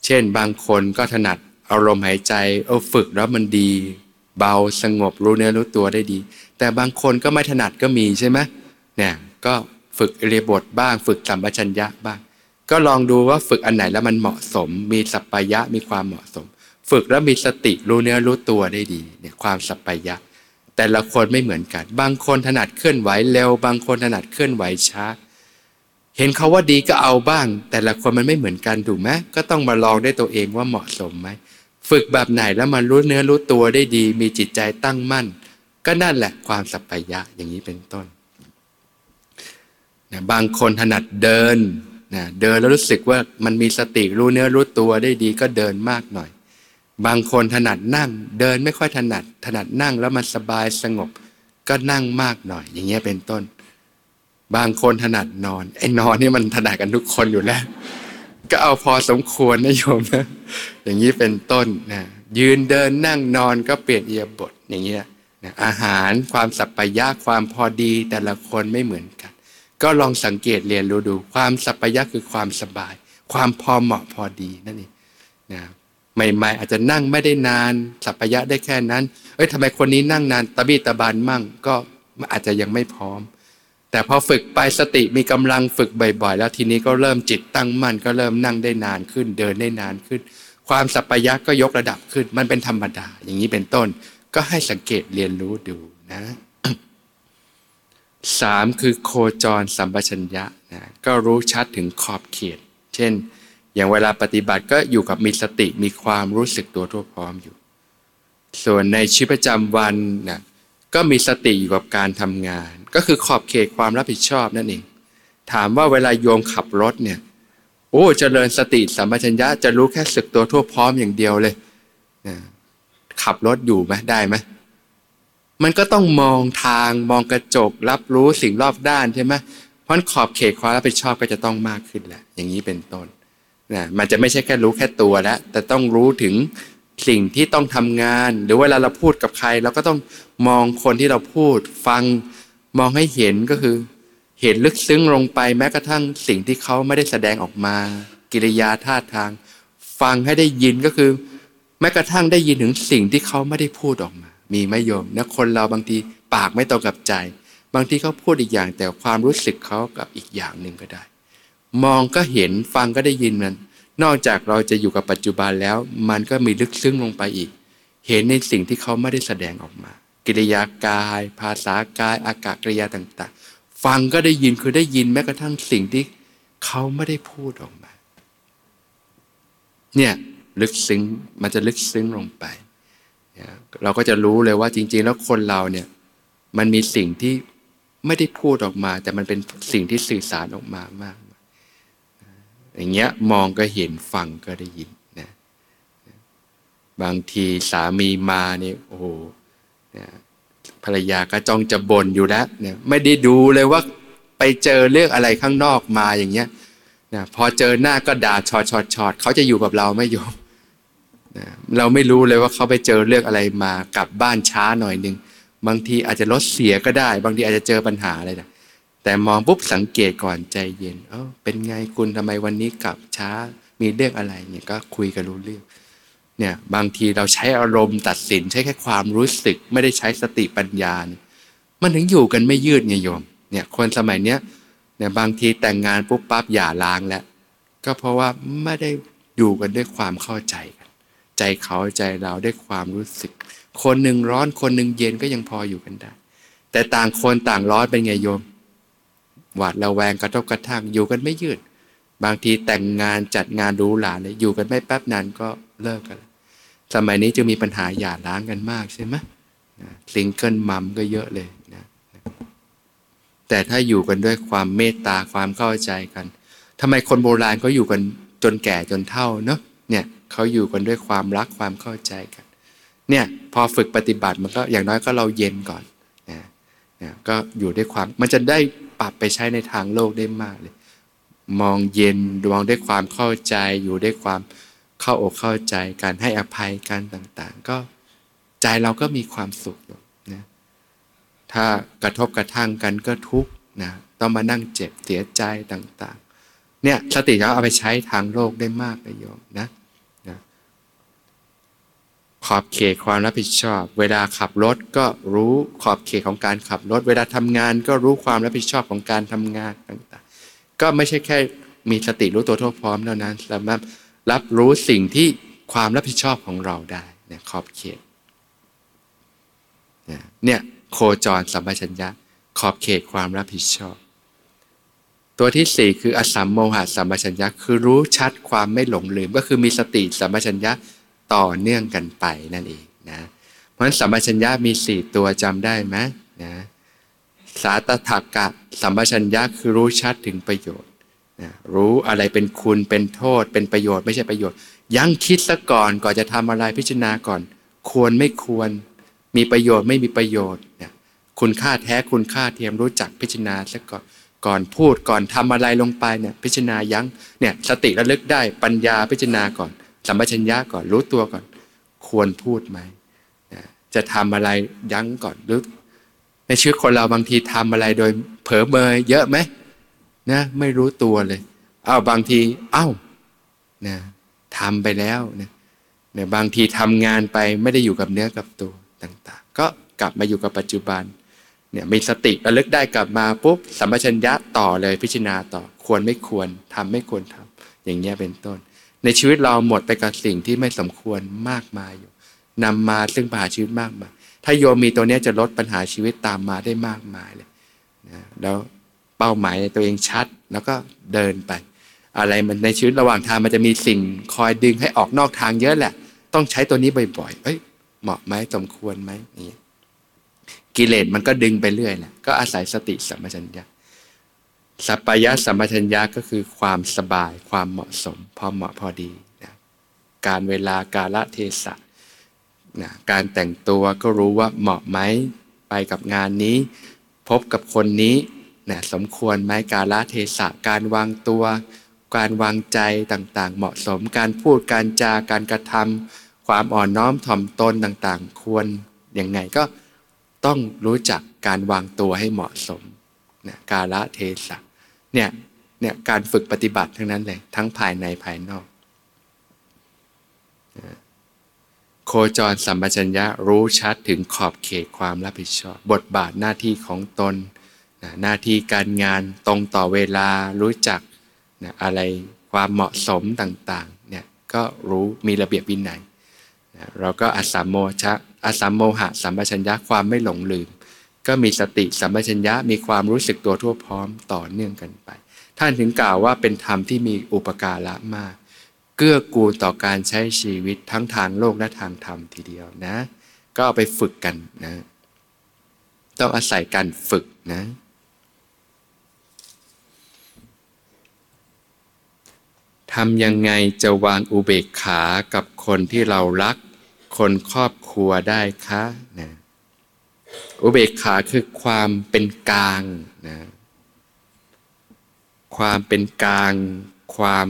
เช่นบางคนก็ถนัดอารมณ์หายใจเออฝึกแล้วมันดี เบาสงบรู้เนื้อรู้ตัวได้ดี แต่บางคนก็ไม่ถนัดก็มีใช่ไหมเนี่ยก็ฝึกเรียบทบ้าง ฝึกสัมปชัญญะบ้าง ก็ลองดูว่าฝึกอันไหนแล้วมันเหมาะสม มีสัพพยะมีความเหมาะสม ฝึกแล้วมีสติรู้เนื้อรู้ตัวได้ดีเนี่ยความสัพพยะ แต่ละคนไม่เหมือนกัน บางคนถนัดเคลื่อนไหวเร็ว บางคนถนัดเคลื่อนไหวช้า เห็นเขาว่าดีก็เอาบ้าง แต่ละคนมันไม่เหมือนกันถูกไหมก็ต้องมาลองได้ตัวเองว่าเหมาะสมไหม ฝึกแบบไหนแล้วมันรู้เนื้อรู้ตัวได้ดี มีจิตใจตั้งมั่น ก็นั่นแหละความสัพพยะอย่างนี้เป็นต้นนะบางคนถนัดเดินนะเดินแล้วรู้สึกว่ามันมีสติรู้เนื้อรู้ตัวได้ดีก็เดินมากหน่อย บางคนถนัดนั่ง เดินไม่ค่อยถนัด ถนัดนั่งแล้วมันสบายสงบ ก็นั่งมากหน่อย อย่างเงี้ยเป็นต้น บางคนถนัดนอนไอ้นอนนี่มันถนัดกันทุกคนอยู่แล้ว ก็เอาพอสมควรนะโยมนะอย่างนี้เป็นต้นนะยืนเดินนั่งนอนก็เปลี่ยนเอียบทอย่างเงี้ยนะอาหารความสัพพยะความพอดีแต่ละคนไม่เหมือนกัน ก็ลองสังเกตเรียนรู้ดู ความสัพพยะคือความสบาย ความพอเหมาะพอดีนั่นเองนะใหม่ๆอาจจะนั่งไม่ได้นานสัพยะได้แค่นั้น เอ้ยทำไมคนนี้นั่งนานตะบีตะบานมั่งก็อาจจะยังไม่พร้อม แต่พอฝึกไปสติมีกำลังฝึกบ่อยๆ แล้วทีนี้ก็เริ่มจิตตั้งมั่นก็เริ่มนั่งได้นานขึ้น เดินได้นานขึ้น ความสัพยะก็ยกระดับขึ้น มันเป็นธรรมดา อย่างนี้เป็นต้น ก็ให้สังเกตเรียนรู้ดูนะสามคือโคจรสัมปชัญญะนะก็รู้ชัดถึงขอบเขต เช่น อย่างเวลาปฏิบัติก็อยู่กับมีสติมีความรู้สึกตัวทั่วพร้อมอยู่ ส่วนในชีวิตประจำวันนะ ก็มีสติอยู่กับการทำงาน ก็คือขอบเขตความรับผิดชอบนั่นเอง ถามว่าเวลาโยมขับรถเนี่ยโอ้เจริญสติสัมปชัญญะจะรู้แค่สึกตัวทั่วพร้อมอย่างเดียวเลยนะขับรถอยู่ไหมได้ไหมมันก็ต้องมองทางมองกระจก รับรู้สิ่งรอบด้านใช่ไหมเพราะขอบเขตความรับผิดชอบก็จะต้องมากขึ้นแหละ อย่างนี้เป็นต้นนะมันจะไม่ใช่แค่รู้แค่ตัวแล้วแต่ต้องรู้ถึง สิ่งที่ต้องทำงาน หรือเวลาเราพูดกับใครเราก็ต้องมองคนที่เราพูด ฟังมองให้เห็นก็คือ เห็นลึกซึ้งลงไปแม้กระทั่งสิ่งที่เขาไม่ได้แสดงออกมา กิริยาท่าทาง ฟังให้ได้ยินก็คือ แม้กระทั่งได้ยินถึงสิ่งที่เขาไม่ได้พูดออกมา มีไม่โยมนะคนเราบางทีปากไม่ตรงกับใจ บางทีเขาพูดอีกอย่างแต่ความรู้สึกเขากับอีกอย่างหนึ่งก็ได้ มองก็เห็นฟังก็ได้ยินมัน นอกจากเราจะอยู่กับปัจจุบันแล้ว มันก็มีลึกซึ้งลงไปอีก เห็นในสิ่งที่เขาไม่ได้แสดงออกมา กิริยากาย ภาษากาย อากาศกริยาต่าง ๆ ฟังก็ได้ยินคือได้ยินแม้กระทั่งสิ่งที่เขาไม่ได้พูดออกมา เนี่ยลึกซึ้งมันจะลึกซึ้งลงไป เราก็จะรู้เลยว่าจริง ๆ แล้วคนเราเนี่ยมันมีสิ่งที่ไม่ได้พูดออกมา แต่มันเป็นสิ่งที่สื่อสารออกมามาก อย่างเงี้ยมองก็เห็นฟังก็ได้ยินนะบางทีสามีมาเนี่ยโอ้โหนะภรรยาก็จ้องจะบ่นอยู่แล้วเนี่ยไม่ได้ดูเลยว่าไปเจอเรื่องอะไรข้างนอกมาอย่างเงี้ยนะพอเจอหน้าก็ด่าชอดชอดชอดเขาจะอยู่กับเราไม่ยอมนะเราไม่รู้เลยว่าเขาไปเจอเรื่องอะไรมากลับบ้านช้าหน่อยนึงบางทีอาจจะรถเสียก็ได้ บางทีอาจจะเจอปัญหาอะไรนะ แต่มองปุ๊บสังเกตก่อนใจเย็นเออเป็นไงคุณทำไมวันนี้กลับช้า มีเรื่องอะไรเนี่ยก็คุยกันรู้เรื่อง เนี่ยบางทีเราใช้อารมณ์ตัดสินใช้แค่ความรู้สึก ไม่ได้ใช้สติปัญญาเนี่ยมันถึงอยู่กันไม่ยืดไงโยม เนี่ยคนสมัยเนี้ยเนี่ยบางทีแต่งงานปุ๊บปั๊บหย่าร้างแล้วก็เพราะว่าไม่ได้อยู่กันด้วยความเข้าใจกัน ใจเขาใจเราด้วยความรู้สึก คนหนึ่งร้อนคนหนึ่งเย็นก็ยังพออยู่กันได้ แต่ต่างคนต่างร้อนเป็นไงโยม หวาดระแวงกระทบกระทั่งอยู่กันไม่ยืด บางทีแต่งงานจัดงานรู้หลาเลยอยู่กันไม่แป๊บนานก็เลิกกัน สมัยนี้จะมีปัญหาหย่าร้างกันมากใช่ไหมซิงเกิลมัมก็เยอะเลยนะแต่ถ้าอยู่กันด้วยความเมตตาความเข้าใจกันทำไมคนโบราณเขาอยู่กันจนแก่จนเท่าเนาะเนี่ยเขาอยู่กันด้วยความรักความเข้าใจกันเนี่ยพอฝึกปฏิบัติมันก็อย่างน้อยก็เราเย็นก่อนนะนะก็อยู่ด้วยความมันจะได้ รับไปใช้ในทางโลกได้มากเลย มองเย็นมองด้วยความเข้าใจอยู่ด้วยความเข้าอกเข้าใจการให้อภัยกันต่างๆ ก็ใจเราก็มีความสุขนะถ้ากระทบกระทั่งกันก็ทุกข์นะต้องมานั่งเจ็บเสียใจต่างๆ เนี่ยสติเราเอาไปใช้ทางโลกได้มากประโยชน์นะ ขอบเขตความรับผิดชอบ เวลาขับรถก็รู้ขอบเขตของการขับรถ เวลาทำงานก็รู้ความรับผิดชอบของการทำงานต่างๆ ก็ไม่ใช่แค่มีสติรู้ตัวทั่วพร้อมเท่านั้นสามารถรับรู้สิ่งที่ความรับผิดชอบของเราได้เนี่ยขอบเขตเนี่ยโคจรสัมปชัญญะ ขอบเขตความรับผิดชอบ ตัวที่สี่คืออสัมโมหะสัมปชัญญะคือรู้ชัดความไม่หลงลืมก็คือมีสติสัมปชัญญะ ต่อเนื่องกันไปนั่นเองนะเพราะฉะนั้นสัมปชัญญะมีสี่ตัวจำได้ไหมนะสาตถักกะสัมปชัญญะคือรู้ชัดถึงประโยชน์นะรู้อะไรเป็นคุณเป็นโทษ เป็นประโยชน์ไม่ใช่ประโยชน์ ยังคิดซะก่อนก่อนจะทำอะไรพิจารณาก่อน ควรไม่ควร มีประโยชน์ไม่มีประโยชน์นะคุณค่าแท้คุณค่าเทียมรู้จักพิจารณาซะก่อนก่อนพูดก่อนทำอะไรลงไปเนี่ยพิจารณายั้งเนี่ยสติระลึกได้ปัญญาพิจารณาก่อน สัมปชัญญะก่อนรู้ตัวก่อน ควรพูดไหมจะทำอะไรยั้งก่อนหรือในชีวิตคนเราบางทีทำอะไรโดยเผลอเมยเยอะไหมนะไม่รู้ตัวเลยเอาบางที เอ้านะทำไปแล้วนะเนี่ยบางทีทำงานไปไม่ได้อยู่กับเนื้อกับตัวต่าง ๆ ก็กลับมาอยู่กับปัจจุบันเนี่ยมีสติระลึกได้กลับมาปุ๊บสัมปชัญญะต่อเลยพิจารณาต่อควรไม่ควรทำไม่ควรทำอย่างเงี้ยเป็นต้น ในชีวิตเราหมดไปกับสิ่งที่ไม่สมควรมากมายอยู่นำมาซึ่งปัญหาชีวิตมากมาย ถ้าโยมมีตัวนี้จะลดปัญหาชีวิตตามมาได้มากมายเลยนะแล้วเป้าหมายในตัวเองชัดแล้วก็เดินไป อะไรมันในชีวิตระหว่างทางมันจะมีสิ่งคอยดึงให้ออกนอกทางเยอะแหละ ต้องใช้ตัวนี้บ่อยๆ เอ้ยเหมาะไหมสมควรไหมนี่กิเลสมันก็ดึงไปเรื่อยแหละก็อาศัยสติสัมปชัญญะ สัพพยะสัมปชัญญะก็คือความสบายความเหมาะสม พอเหมาะพอดีนะการเวลากาลเทศะนะการแต่งตัวก็รู้ว่าเหมาะไหมไปกับงานนี้ พบกับคนนี้นะสมควรไหมการละเทศะ การวางตัว การวางใจต่างๆ เหมาะสม การพูดการจาการกระทำความอ่อนน้อมถ่อมตนต่างๆ ควรยังไงก็ต้องรู้จักการวางตัวให้เหมาะสม นะกาละเทศะเนี่ยเนี่ยการฝึกปฏิบัติทั้งนั้นเลยทั้งภายในภายนอก โคจรสัมปชัญญะรู้ชัดถึงขอบเขตความรับผิดชอบ บทบาทหน้าที่ของตนนะหน้าที่การงานตรงต่อเวลารู้จักนะอะไรความเหมาะสมต่างๆเนี่ยก็รู้มีระเบียบวินัยนะเราก็อาสามโมชะอาสามโมหะสัมปชัญญะความไม่หลงลืม ก็มีสติสัมปชัญญะมีความรู้สึกตัวทั่วพร้อมต่อเนื่องกันไป ท่านถึงกล่าวว่าเป็นธรรมที่มีอุปการะมาก เกื้อกูลต่อการใช้ชีวิตทั้งทางโลกและทางธรรมทีเดียวนะ ก็เอาไปฝึกกันนะ ต้องอาศัยการฝึกนะทำยังไงจะวางอุเบกขากับคนที่เรารัก คนครอบครัวได้คะนะ อุเบกขาคือความเป็นกลางนะความเป็นกลาง ความ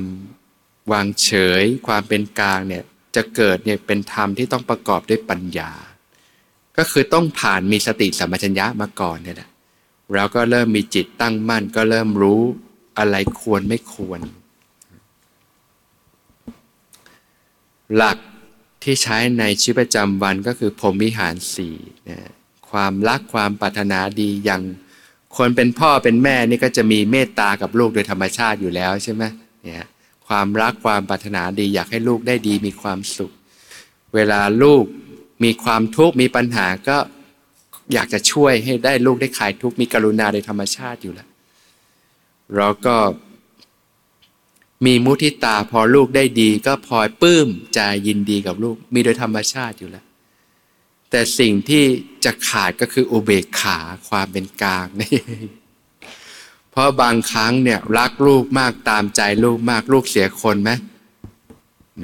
วางเฉย ความเป็นกลางเนี่ยจะเกิดเนี่ยเป็นธรรมที่ต้องประกอบด้วยปัญญา ก็คือต้องผ่านมีสติสัมปชัญญะมาก่อนเนี่ยแหละเราก็เริ่มมีจิตตั้งมั่น ก็เริ่มรู้อะไรควรไม่ควร หลักที่ใช้ในชีวิตประจำวันก็คือพรมวิหารสี่นะ ความรักความปรารถนาดีอย่างคนเป็นพ่อเป็นแม่นี่ก็จะมีเมตตากับลูกโดยธรรมชาติอยู่แล้วใช่ไหมเนี่ยความรักความปรารถนาดีอยากให้ลูกได้ดีมีความสุข เวลาลูกมีความทุกข์มีปัญหาก็อยากจะช่วยให้ได้ลูกได้คลายทุกข์มีกรุณาโดยธรรมชาติอยู่แล้วเราก็มีมุทิตาพอลูกได้ดี ก็พลอยปลื้มใจยินดีกับลูก มีโดยธรรมชาติอยู่แล้ว แต่สิ่งที่จะขาดก็คืออุเบกขาความเป็นกลางนี่เพราะบางครั้งเนี่ยรักลูกมากตามใจลูกมากลูกเสียคนไหม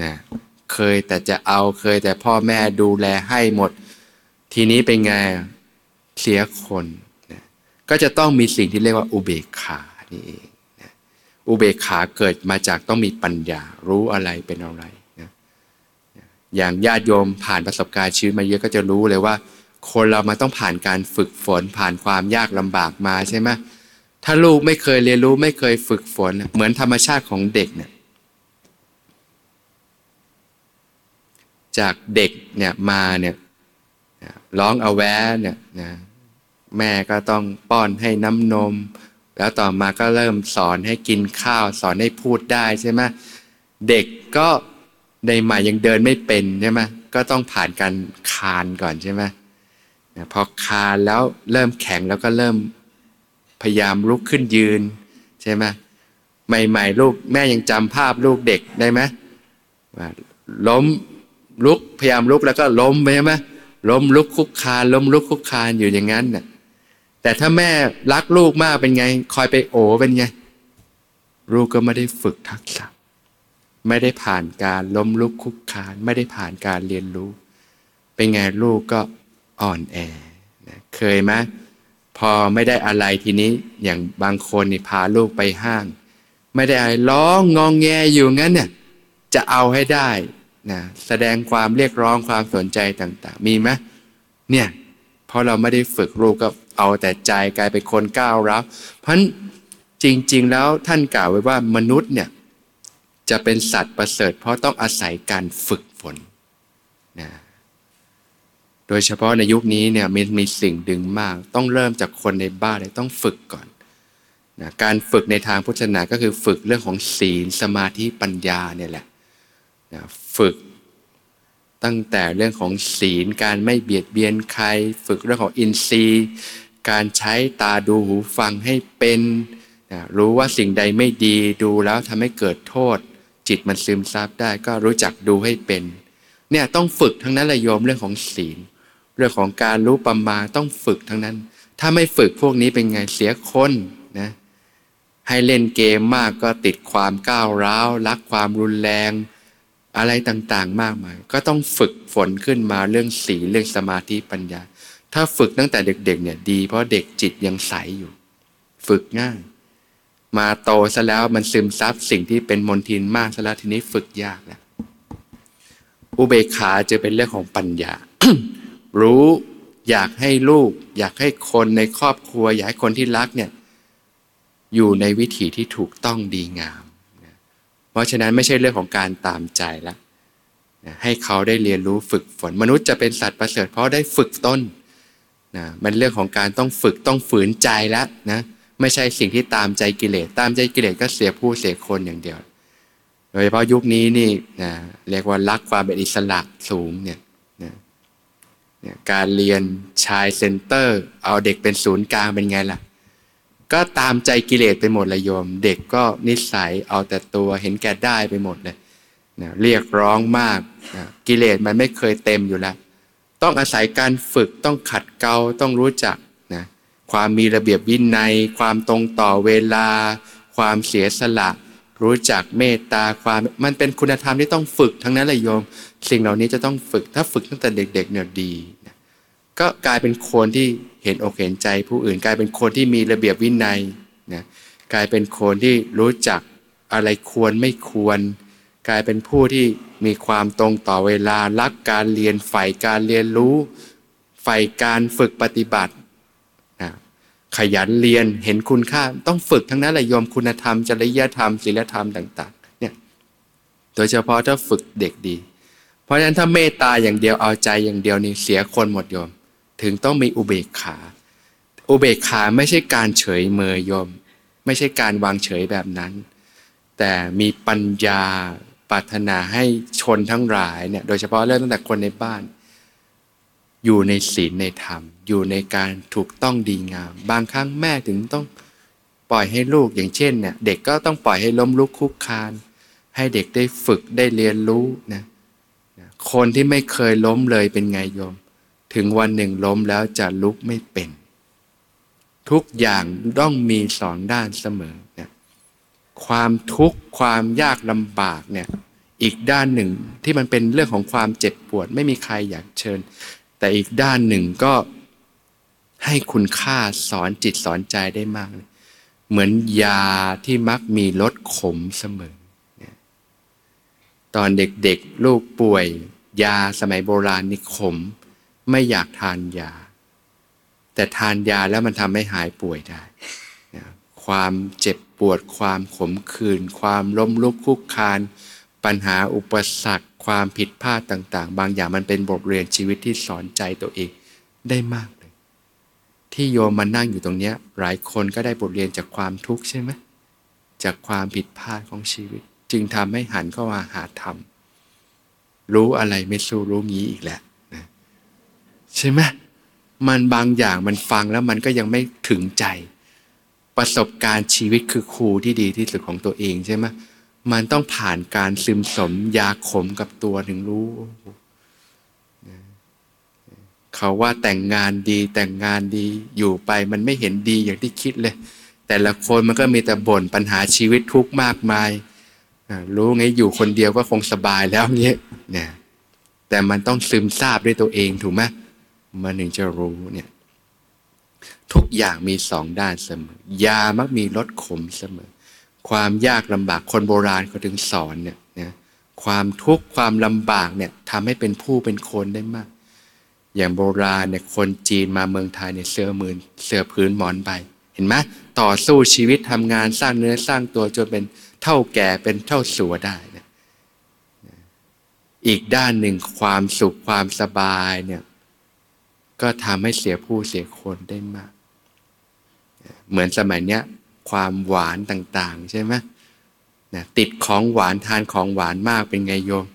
นะเคยแต่จะเอาเคยแต่พ่อแม่ดูแลให้หมด ทีนี้เป็นไงเสียคนนะก็จะต้องมีสิ่งที่เรียกว่าอุเบกขานี่เองนะอุเบกขาเกิดมาจากต้องมีปัญญารู้อะไรเป็นอะไร อย่างญาติโยมผ่านประสบการณ์ชีวิตมาเยอะก็จะรู้เลยว่า คนเรามาต้องผ่านการฝึกฝนผ่านความยากลำบากมาใช่ไหมถ้าลูกไม่เคยเรียนรู้ไม่เคยฝึกฝน เหมือนธรรมชาติของเด็กเนี่ยจากเด็กเนี่ยมาเนี่ยร้องเอาแว้เนี่ยนะแม่ก็ต้องป้อนให้น้ำนม แล้วต่อมาก็เริ่มสอนให้กินข้าว สอนให้พูดได้ใช่ไหมเด็กก็ ในใหม่ยังเดินไม่เป็นใช่ไหมก็ต้องผ่านการคานก่อนใช่ไหมพอคานแล้วเริ่มแข็งแล้วก็เริ่มพยายามลุกขึ้นยืนใช่ไหมใหม่ๆลูกแม่ยังจำภาพลูกเด็กได้ไหมล้มลุกพยายามลุกแล้วก็ล้มไปใช่ไหมล้มลุกคุกคานล้มลุกคุกคานอยู่อย่างนั้นน่ะแต่ถ้าแม่รักลูกมากเป็นไง คอยไปโอเป็นไง ลูกก็ไม่ได้ฝึกทักษะ ไม่ได้ผ่านการล้มลุกคุกคาน ไม่ได้ผ่านการเรียนรู้ เป็นไงลูกก็อ่อนแอเคยไหมพอไม่ได้อะไรทีนี้อย่างบางคนนี่พาลูกไปห้าง ไม่ได้อะไรร้องงองแงอยู่งั้นเนี่ยจะเอาให้ได้นะแสดงความเรียกร้องความสนใจต่าง ๆ มีไหมเนี่ยเพราะเราไม่ได้ฝึกลูกก็เอาแต่ใจกลายเป็นคนก้าวร้าวเพราะจริง ๆ แล้วท่านกล่าวไว้ว่ามนุษย์เนี่ย จะเป็นสัตว์ประเสริฐ เพราะต้องอาศัยการฝึกฝนนะโดยเฉพาะในยุคนี้เนี่ยมีมีสิ่งดึงมาก ต้องเริ่มจากคนในบ้านเลยต้องฝึกก่อนนะการฝึกในทางพุทธศาสนาก็คือฝึกเรื่องของศีลสมาธิปัญญาเนี่ยแหละนะฝึกตั้งแต่เรื่องของศีลการไม่เบียดเบียนใคร ฝึกเรื่องของอินทรีย์ การใช้ตาดูหูฟังให้เป็นนะรู้ว่าสิ่งใดไม่ดีดูแล้วทำให้เกิดโทษ จิตมันซึมซับได้ก็รู้จักดูให้เป็น เนี่ยต้องฝึกทั้งนั้นเลยโยมเรื่องของศีล เรื่องของการรู้ประมาณต้องฝึกทั้งนั้น ถ้าไม่ฝึกพวกนี้เป็นไงเสียคนนะให้เล่นเกมมากก็ติดความก้าวร้าวรักความรุนแรง อะไรต่างๆ มากมาย ก็ต้องฝึกฝนขึ้นมาเรื่องสีลเรื่องสมาธิปัญญา ถ้าฝึกตั้งแต่เด็กๆเนี่ยดี เพราะเด็กจิตยังใสอยู่ ฝึกง่าย มาโตซะแล้วมันซึมซับสิ่งที่เป็นมนทินมากซะแล้วทีนี้ฝึกยากแล้วอุเบกขาจะเป็นเรื่องของปัญญา รู้อยากให้ลูก อยากให้คนในครอบครัว อยากให้คนที่รักเนี่ยอยู่ในวิถีที่ถูกต้องดีงามนะเพราะฉะนั้นไม่ใช่เรื่องของการตามใจแล้วนะให้เขาได้เรียนรู้ฝึกฝน มนุษย์จะเป็นสัตว์ประเสริฐเพราะได้ฝึกต้นนะมันเรื่องของการต้องฝึกต้องฝืนใจแล้วนะ ไม่ใช่สิ่งที่ตามใจกิเลส ตามใจกิเลสก็เสียผู้เสียคนอย่างเดียว โดยเฉพาะยุคนี้นี่นะเรียกว่ารักความเป็นอิสระสูงเนี่ยนะนี่ยการเรียนชายเซ็นเตอร์ เอาเด็กเป็นศูนย์กลางเป็นไงล่ะ ก็ตามใจกิเลสไปหมดเลยโยม เด็กก็นิสัยเอาแต่ตัวเห็นแก่ได้ไปหมดเลยนะเรียกร้องมากนะกิเลสมันไม่เคยเต็มอยู่แล้ว ต้องอาศัยการฝึกต้องขัดเกลาต้องรู้จัก ความมีระเบียบวินัย ความตรงต่อเวลา ความเสียสละ รู้จักเมตตาความมันเป็นคุณธรรมที่ต้องฝึกทั้งนั้นเลยโยม สิ่งเหล่านี้จะต้องฝึกถ้าฝึกตั้งแต่เด็กๆเนี่ยดีก็กลายเป็นคนที่เห็นอกเห็นใจผู้อื่น กลายเป็นคนที่มีระเบียบวินัยนะกลายเป็นคนที่รู้จักอะไรควรไม่ควร กลายเป็นผู้ที่มีความตรงต่อเวลารักการเรียนฝ่ายการเรียนรู้ฝ่ายการฝึกปฏิบัติ ขยันเรียนเห็นคุณค่าต้องฝึกทั้งนั้นแหละยอมคุณธรรมจริยธรรมศีลธรรมต่างๆเนี่ยโดยเฉพาะถ้าฝึกเด็กดี เพราะฉะนั้นถ้าเมตตาอย่างเดียวเอาใจอย่างเดียวนี่เสียคนหมดโยม ถึงต้องมีอุเบกขา อุเบกขาไม่ใช่การเฉยเมยยม ไม่ใช่การวางเฉยแบบนั้น แต่มีปัญญาปรารถนาให้ชนทั้งหลายเนี่ยโดยเฉพาะเริ่มตั้งแต่คนในบ้าน อยู่ในศีลในธรรม อยู่ในการถูกต้องดีงาม บางครั้งแม่ถึงต้องปล่อยให้ลูกอย่างเช่นเนี่ยเด็กก็ต้องปล่อยให้ล้มลุกคุกคาน ให้เด็กได้ฝึกได้เรียนรู้นะคนที่ไม่เคยล้มเลยเป็นไงโยม ถึงวันหนึ่งล้มแล้วจะลุกไม่เป็น ทุกอย่างต้องมีสองด้านเสมอเนี่ยความทุกข์ความยากลำบากเนี่ยอีกด้านหนึ่งที่มันเป็นเรื่องของความเจ็บปวด ไม่มีใครอยากเชิญ แต่อีกด้านหนึ่งก็ให้คุณค่าสอนจิตสอนใจได้มากเหมือนยาที่มักมีรสขมเสมอ ตอนเด็กๆ ลูกป่วย ยาสมัยโบราณนี่ขม ไม่อยากทานยา แต่ทานยาแล้วมันทำให้หายป่วยได้ ความเจ็บปวดความขมขื่นความล้มลุกคุกคาน ปัญหาอุปสรรค ความผิดพลาดต่างๆ บางอย่างมันเป็นบทเรียนชีวิตที่สอนใจตัวเองได้มากเลย ที่โยมมานั่งอยู่ตรงนี้หลายคนก็ได้บทเรียนจากความทุกข์ใช่ไหมจากความผิดพลาดของชีวิต จึงทำให้หันเข้ามาหาธรรมรู้อะไรไม่สู้รู้งี้อีกแหละใช่ไหมมันบางอย่างมันฟังแล้วมันก็ยังไม่ถึงใจ ประสบการณ์ชีวิตคือครูที่ดีที่สุดของตัวเองใช่ไหม มันต้องผ่านการซึมสมยาขมกับตัวถึงรู้ เขาว่าแต่งงานดีแต่งงานดีอยู่ไปมันไม่เห็นดีอย่างที่คิดเลย แต่ละคนมันก็มีแต่บ่นปัญหาชีวิตทุกข์มากมาย รู้ไงอยู่คนเดียวก็คงสบายแล้วเงี้ยเนี่ยแต่มันต้องซึมซาบด้วยตัวเองถูกไหมมันถึงจะรู้เนี่ยทุกอย่างมีสองด้านเสมอ ยามักมีรสขมเสมอ ความยากลำบากคนโบราณเขาถึงสอนเนี่ยนะความทุกข์ความลำบากเนี่ยทำให้เป็นผู้เป็นคนได้มาก อย่างโบราณเนี่ยคนจีนมาเมืองไทยเนี่ยเสื้อมือเสื้อพื้นหมอนใบเห็นไหมต่อสู้ชีวิตทำงานสร้างเนื้อสร้างตัวจนเป็นเท่าแก่เป็นเท่าสัวได้นะอีกด้านหนึ่งความสุขความสบายเนี่ยก็ทำให้เสียผู้เสียคนได้มาก เหมือนสมัยเนี้ย ความหวานต่างๆ ใช่ไหมนะติดของหวานทานของหวานมากเป็นไงโยม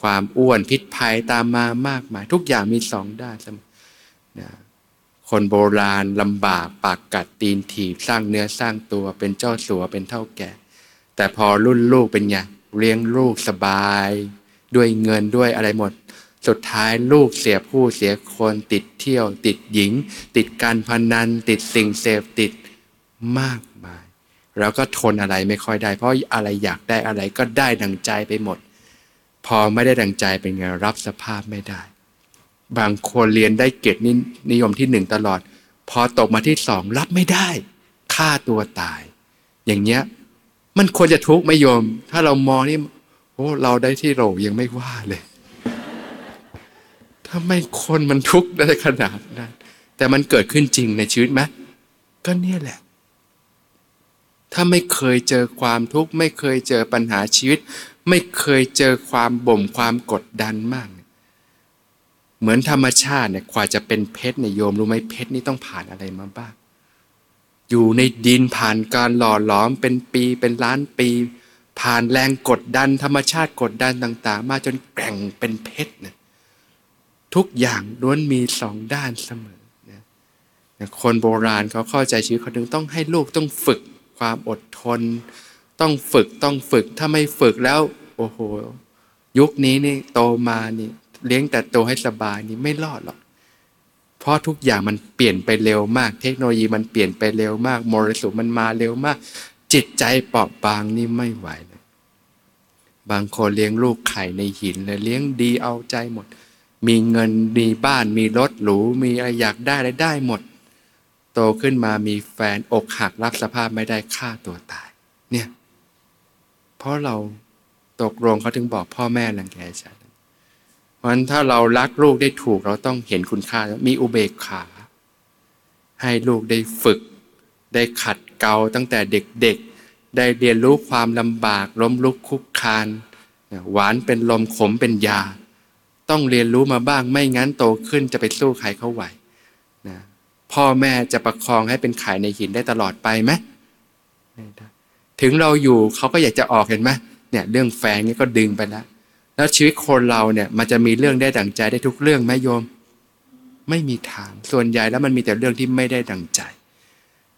ความอ้วนพิษภัยตามมามากมาย ทุกอย่างมีสองด้านนะคนโบราณลำบากปากกัดตีนถีบสร้างเนื้อสร้างตัวเป็นเจ้าสัวเป็นเท่าแก่ แต่พอรุ่นลูกเป็นไงเลี้ยงลูกสบาย ด้วยเงินด้วยอะไรหมด สุดท้ายลูกเสียผู้เสียคนติดเที่ยว ติดหญิง ติดการพนัน ติดสิ่งเสพติด มากมายแล้วก็ทนอะไรไม่ค่อยได้ เพราะอะไรอยากได้อะไรก็ได้ดังใจไปหมด พอไม่ได้ดังใจเป็นไงรับสภาพไม่ได้ บางคนเรียนได้เกรดนิยมที่หนึ่งตลอด พอตกมาที่สองรับไม่ได้ฆ่าตัวตาย อย่างเงี้ยมันควรจะทุกข์ไหมโยมถ้าเรามองนี่โอ้เราได้ที่โหลยังไม่ว่าเลยทำไมคนมันทุกข์ได้ขนาดนั้น แต่มันเกิดขึ้นจริงในชีวิตไหมก็เนี่ยแหละ ถ้าไม่เคยเจอความทุกข์ ไม่เคยเจอปัญหาชีวิต ไม่เคยเจอความบ่มความกดดันมาก เหมือนธรรมชาติเนี่ยกว่าจะเป็นเพชรเนี่ยโยมรู้ไหมเพชรนี่ต้องผ่านอะไรมาบ้าง อยู่ในดินผ่านการหล่อหลอมเป็นปีเป็นล้านปี ผ่านแรงกดดัน ธรรมชาติกดดันต่าง ๆ มาจนแกร่งเป็นเพชรเนี่ยทุกอย่างล้วนมีสองด้านเสมอนะคนโบราณเขาเข้าใจชีวิตเขาถึงต้องให้ลูกต้องฝึก ความอดทน ต้องฝึกต้องฝึกถ้าไม่ฝึกแล้ว โอ้โห ยุคนี้นี่โตมานี่เลี้ยงแต่ตัวให้สบายนี่ไม่รอดหรอก เพราะทุกอย่างมันเปลี่ยนไปเร็วมาก เทคโนโลยีมันเปลี่ยนไปเร็วมากมรสุมมันมาเร็วมาก จิตใจเปราะบางนี่ไม่ไหวเลยบางคนเลี้ยงลูกไข่ในหินเลยเลี้ยงดีเอาใจหมด มีเงินมีบ้านมีรถหรูมีอะไรอยากได้อะไรได้หมด ตขึ้นมามีแฟนอกหักรับสภาพไม่ได้ฆ่าตัวตาย เนี่ย เพราะเราตกลงเขาถึงบอกพ่อแม่รังแกฉันเพราะฉะนั้นถ้าเรารักลูกได้ถูกเราต้องเห็นคุณค่า มีอุเบกขา ให้ลูกได้ฝึก ได้ขัดเกลาตั้งแต่เด็กๆ ได้เรียนรู้ความลำบากล้มลุกคุกคานหวานเป็นลมขมเป็นยา ต้องเรียนรู้มาบ้างไม่งั้นโตขึ้นจะไปสู้ใครเขาไหว พ่อแม่จะประคองให้เป็นไข่ในหินได้ตลอดไปไหมไม่ได้ถึงเราอยู่เขาก็อยากจะออกเห็นไหมเนี่ยเรื่องแฟนนี่ก็ดึงไปแล้วแล้วชีวิตคนเราเนี่ยมันจะมีเรื่องได้ดั่งใจได้ทุกเรื่องไหมโยม ไม่มีทางส่วนใหญ่แล้วมันมีแต่เรื่องที่ไม่ได้ดั่งใจ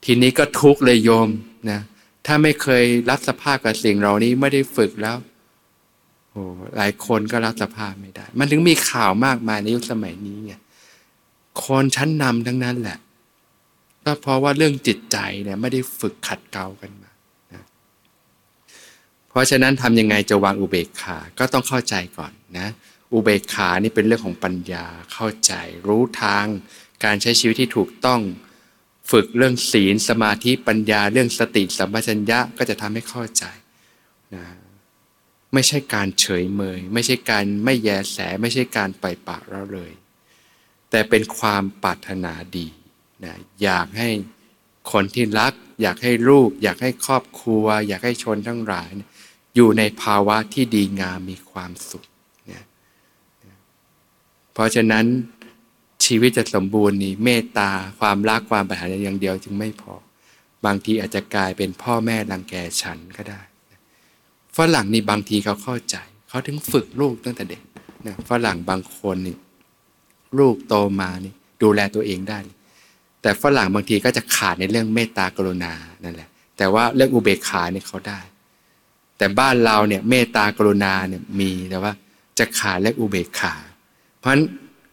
ทีนี้ก็ทุกเลยโยมนะถ้าไม่เคยรับสภาพกับสิ่งเหล่านี้ไม่ได้ฝึกแล้วโอ้หลายคนก็รับสภาพไม่ได้ มันถึงมีข่าวมากมายในยุคสมัยนี้ไง คนชั้นนำทั้งนั้นแหละก็เพราะว่าเรื่องจิตใจเนี่ยไม่ได้ฝึกขัดเกลากันมาเพราะฉะนั้นทำยังไงจะวางอุเบกขา ก็ต้องเข้าใจก่อนนะ อุเบกขานี่เป็นเรื่องของปัญญาเข้าใจ รู้ทาง การใช้ชีวิตที่ถูกต้องฝึกเรื่องศีลสมาธิปัญญาเรื่องสติสัมปชัญญะก็จะทำให้เข้าใจนะไม่ใช่การเฉยเมย ไม่ใช่การไม่แยแส ไม่ใช่การปล่อยปากเราเลย แต่เป็นความปรารถนาดีนะอยากให้คนที่รัก อยากให้ลูก อยากให้ครอบครัว อยากให้ชนทั้งหลายนะอยู่ในภาวะที่ดีงามมีความสุขเนี่ยเพราะฉะนั้นชีวิตจะสมบูรณ์นี่เมตตาความรักความปรารถนาอย่างเดียวจึงไม่พอ บางทีอาจจะกลายเป็นพ่อแม่รังแกฉันก็ได้ฝรั่งนี่บางทีเขาเข้าใจ เขาถึงฝึกลูกตั้งแต่เด็กนะฝรั่งบางคนนี่ ลูกโตมานี่ดูแลตัวเองได้ แต่ฝรั่งบางทีก็จะขาดในเรื่องเมตตากรุณานั่นแหละ แต่ว่าเรื่องอุเบกขาเนี่ยเขาได้ แต่บ้านเราเนี่ยเมตตากรุณาเนี่ยมีแต่ว่าจะขาดและอุเบกขา เพราะฉะนั้น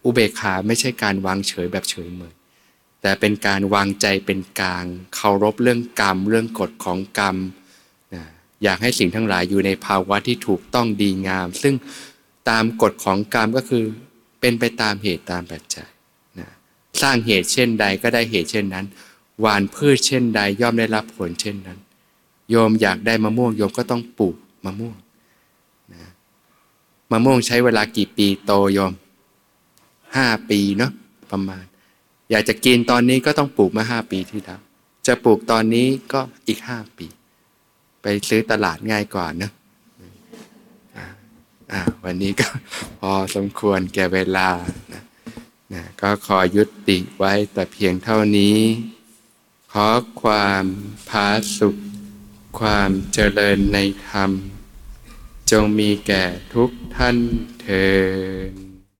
อุเบกขาไม่ใช่การวางเฉยแบบเฉยเมยแต่เป็นการวางใจเป็นกลางเคารพเรื่องกรรม เรื่องกฎของกรรมนะอยากให้สิ่งทั้งหลายอยู่ในภาวะที่ถูกต้องดีงาม ซึ่งตามกฎของกรรมก็คือ เป็นไปตามเหตุตามปัจจัยนะสร้างเหตุเช่นใดก็ได้เหตุเช่นนั้น หวานพืชเช่นใดย่อมได้รับผลเช่นนั้น โยมอยากได้มะม่วงโยมก็ต้องปลูกมะม่วงนะมะม่วงใช้เวลากี่ปีโตโยมห้าปีเนาะประมาณ อยากจะกินตอนนี้ก็ต้องปลูกมาห้าปีที่แล้วจะปลูกตอนนี้ก็อีกห้าปี ไปซื้อตลาดง่ายกว่าเนะ วันนี้ก็พอสมควรแก่เวลานะนะก็ขอยุติไว้แต่เพียงเท่านี้ ขอความพาสุข ความเจริญในธรรม จงมีแก่ทุกท่านเทอ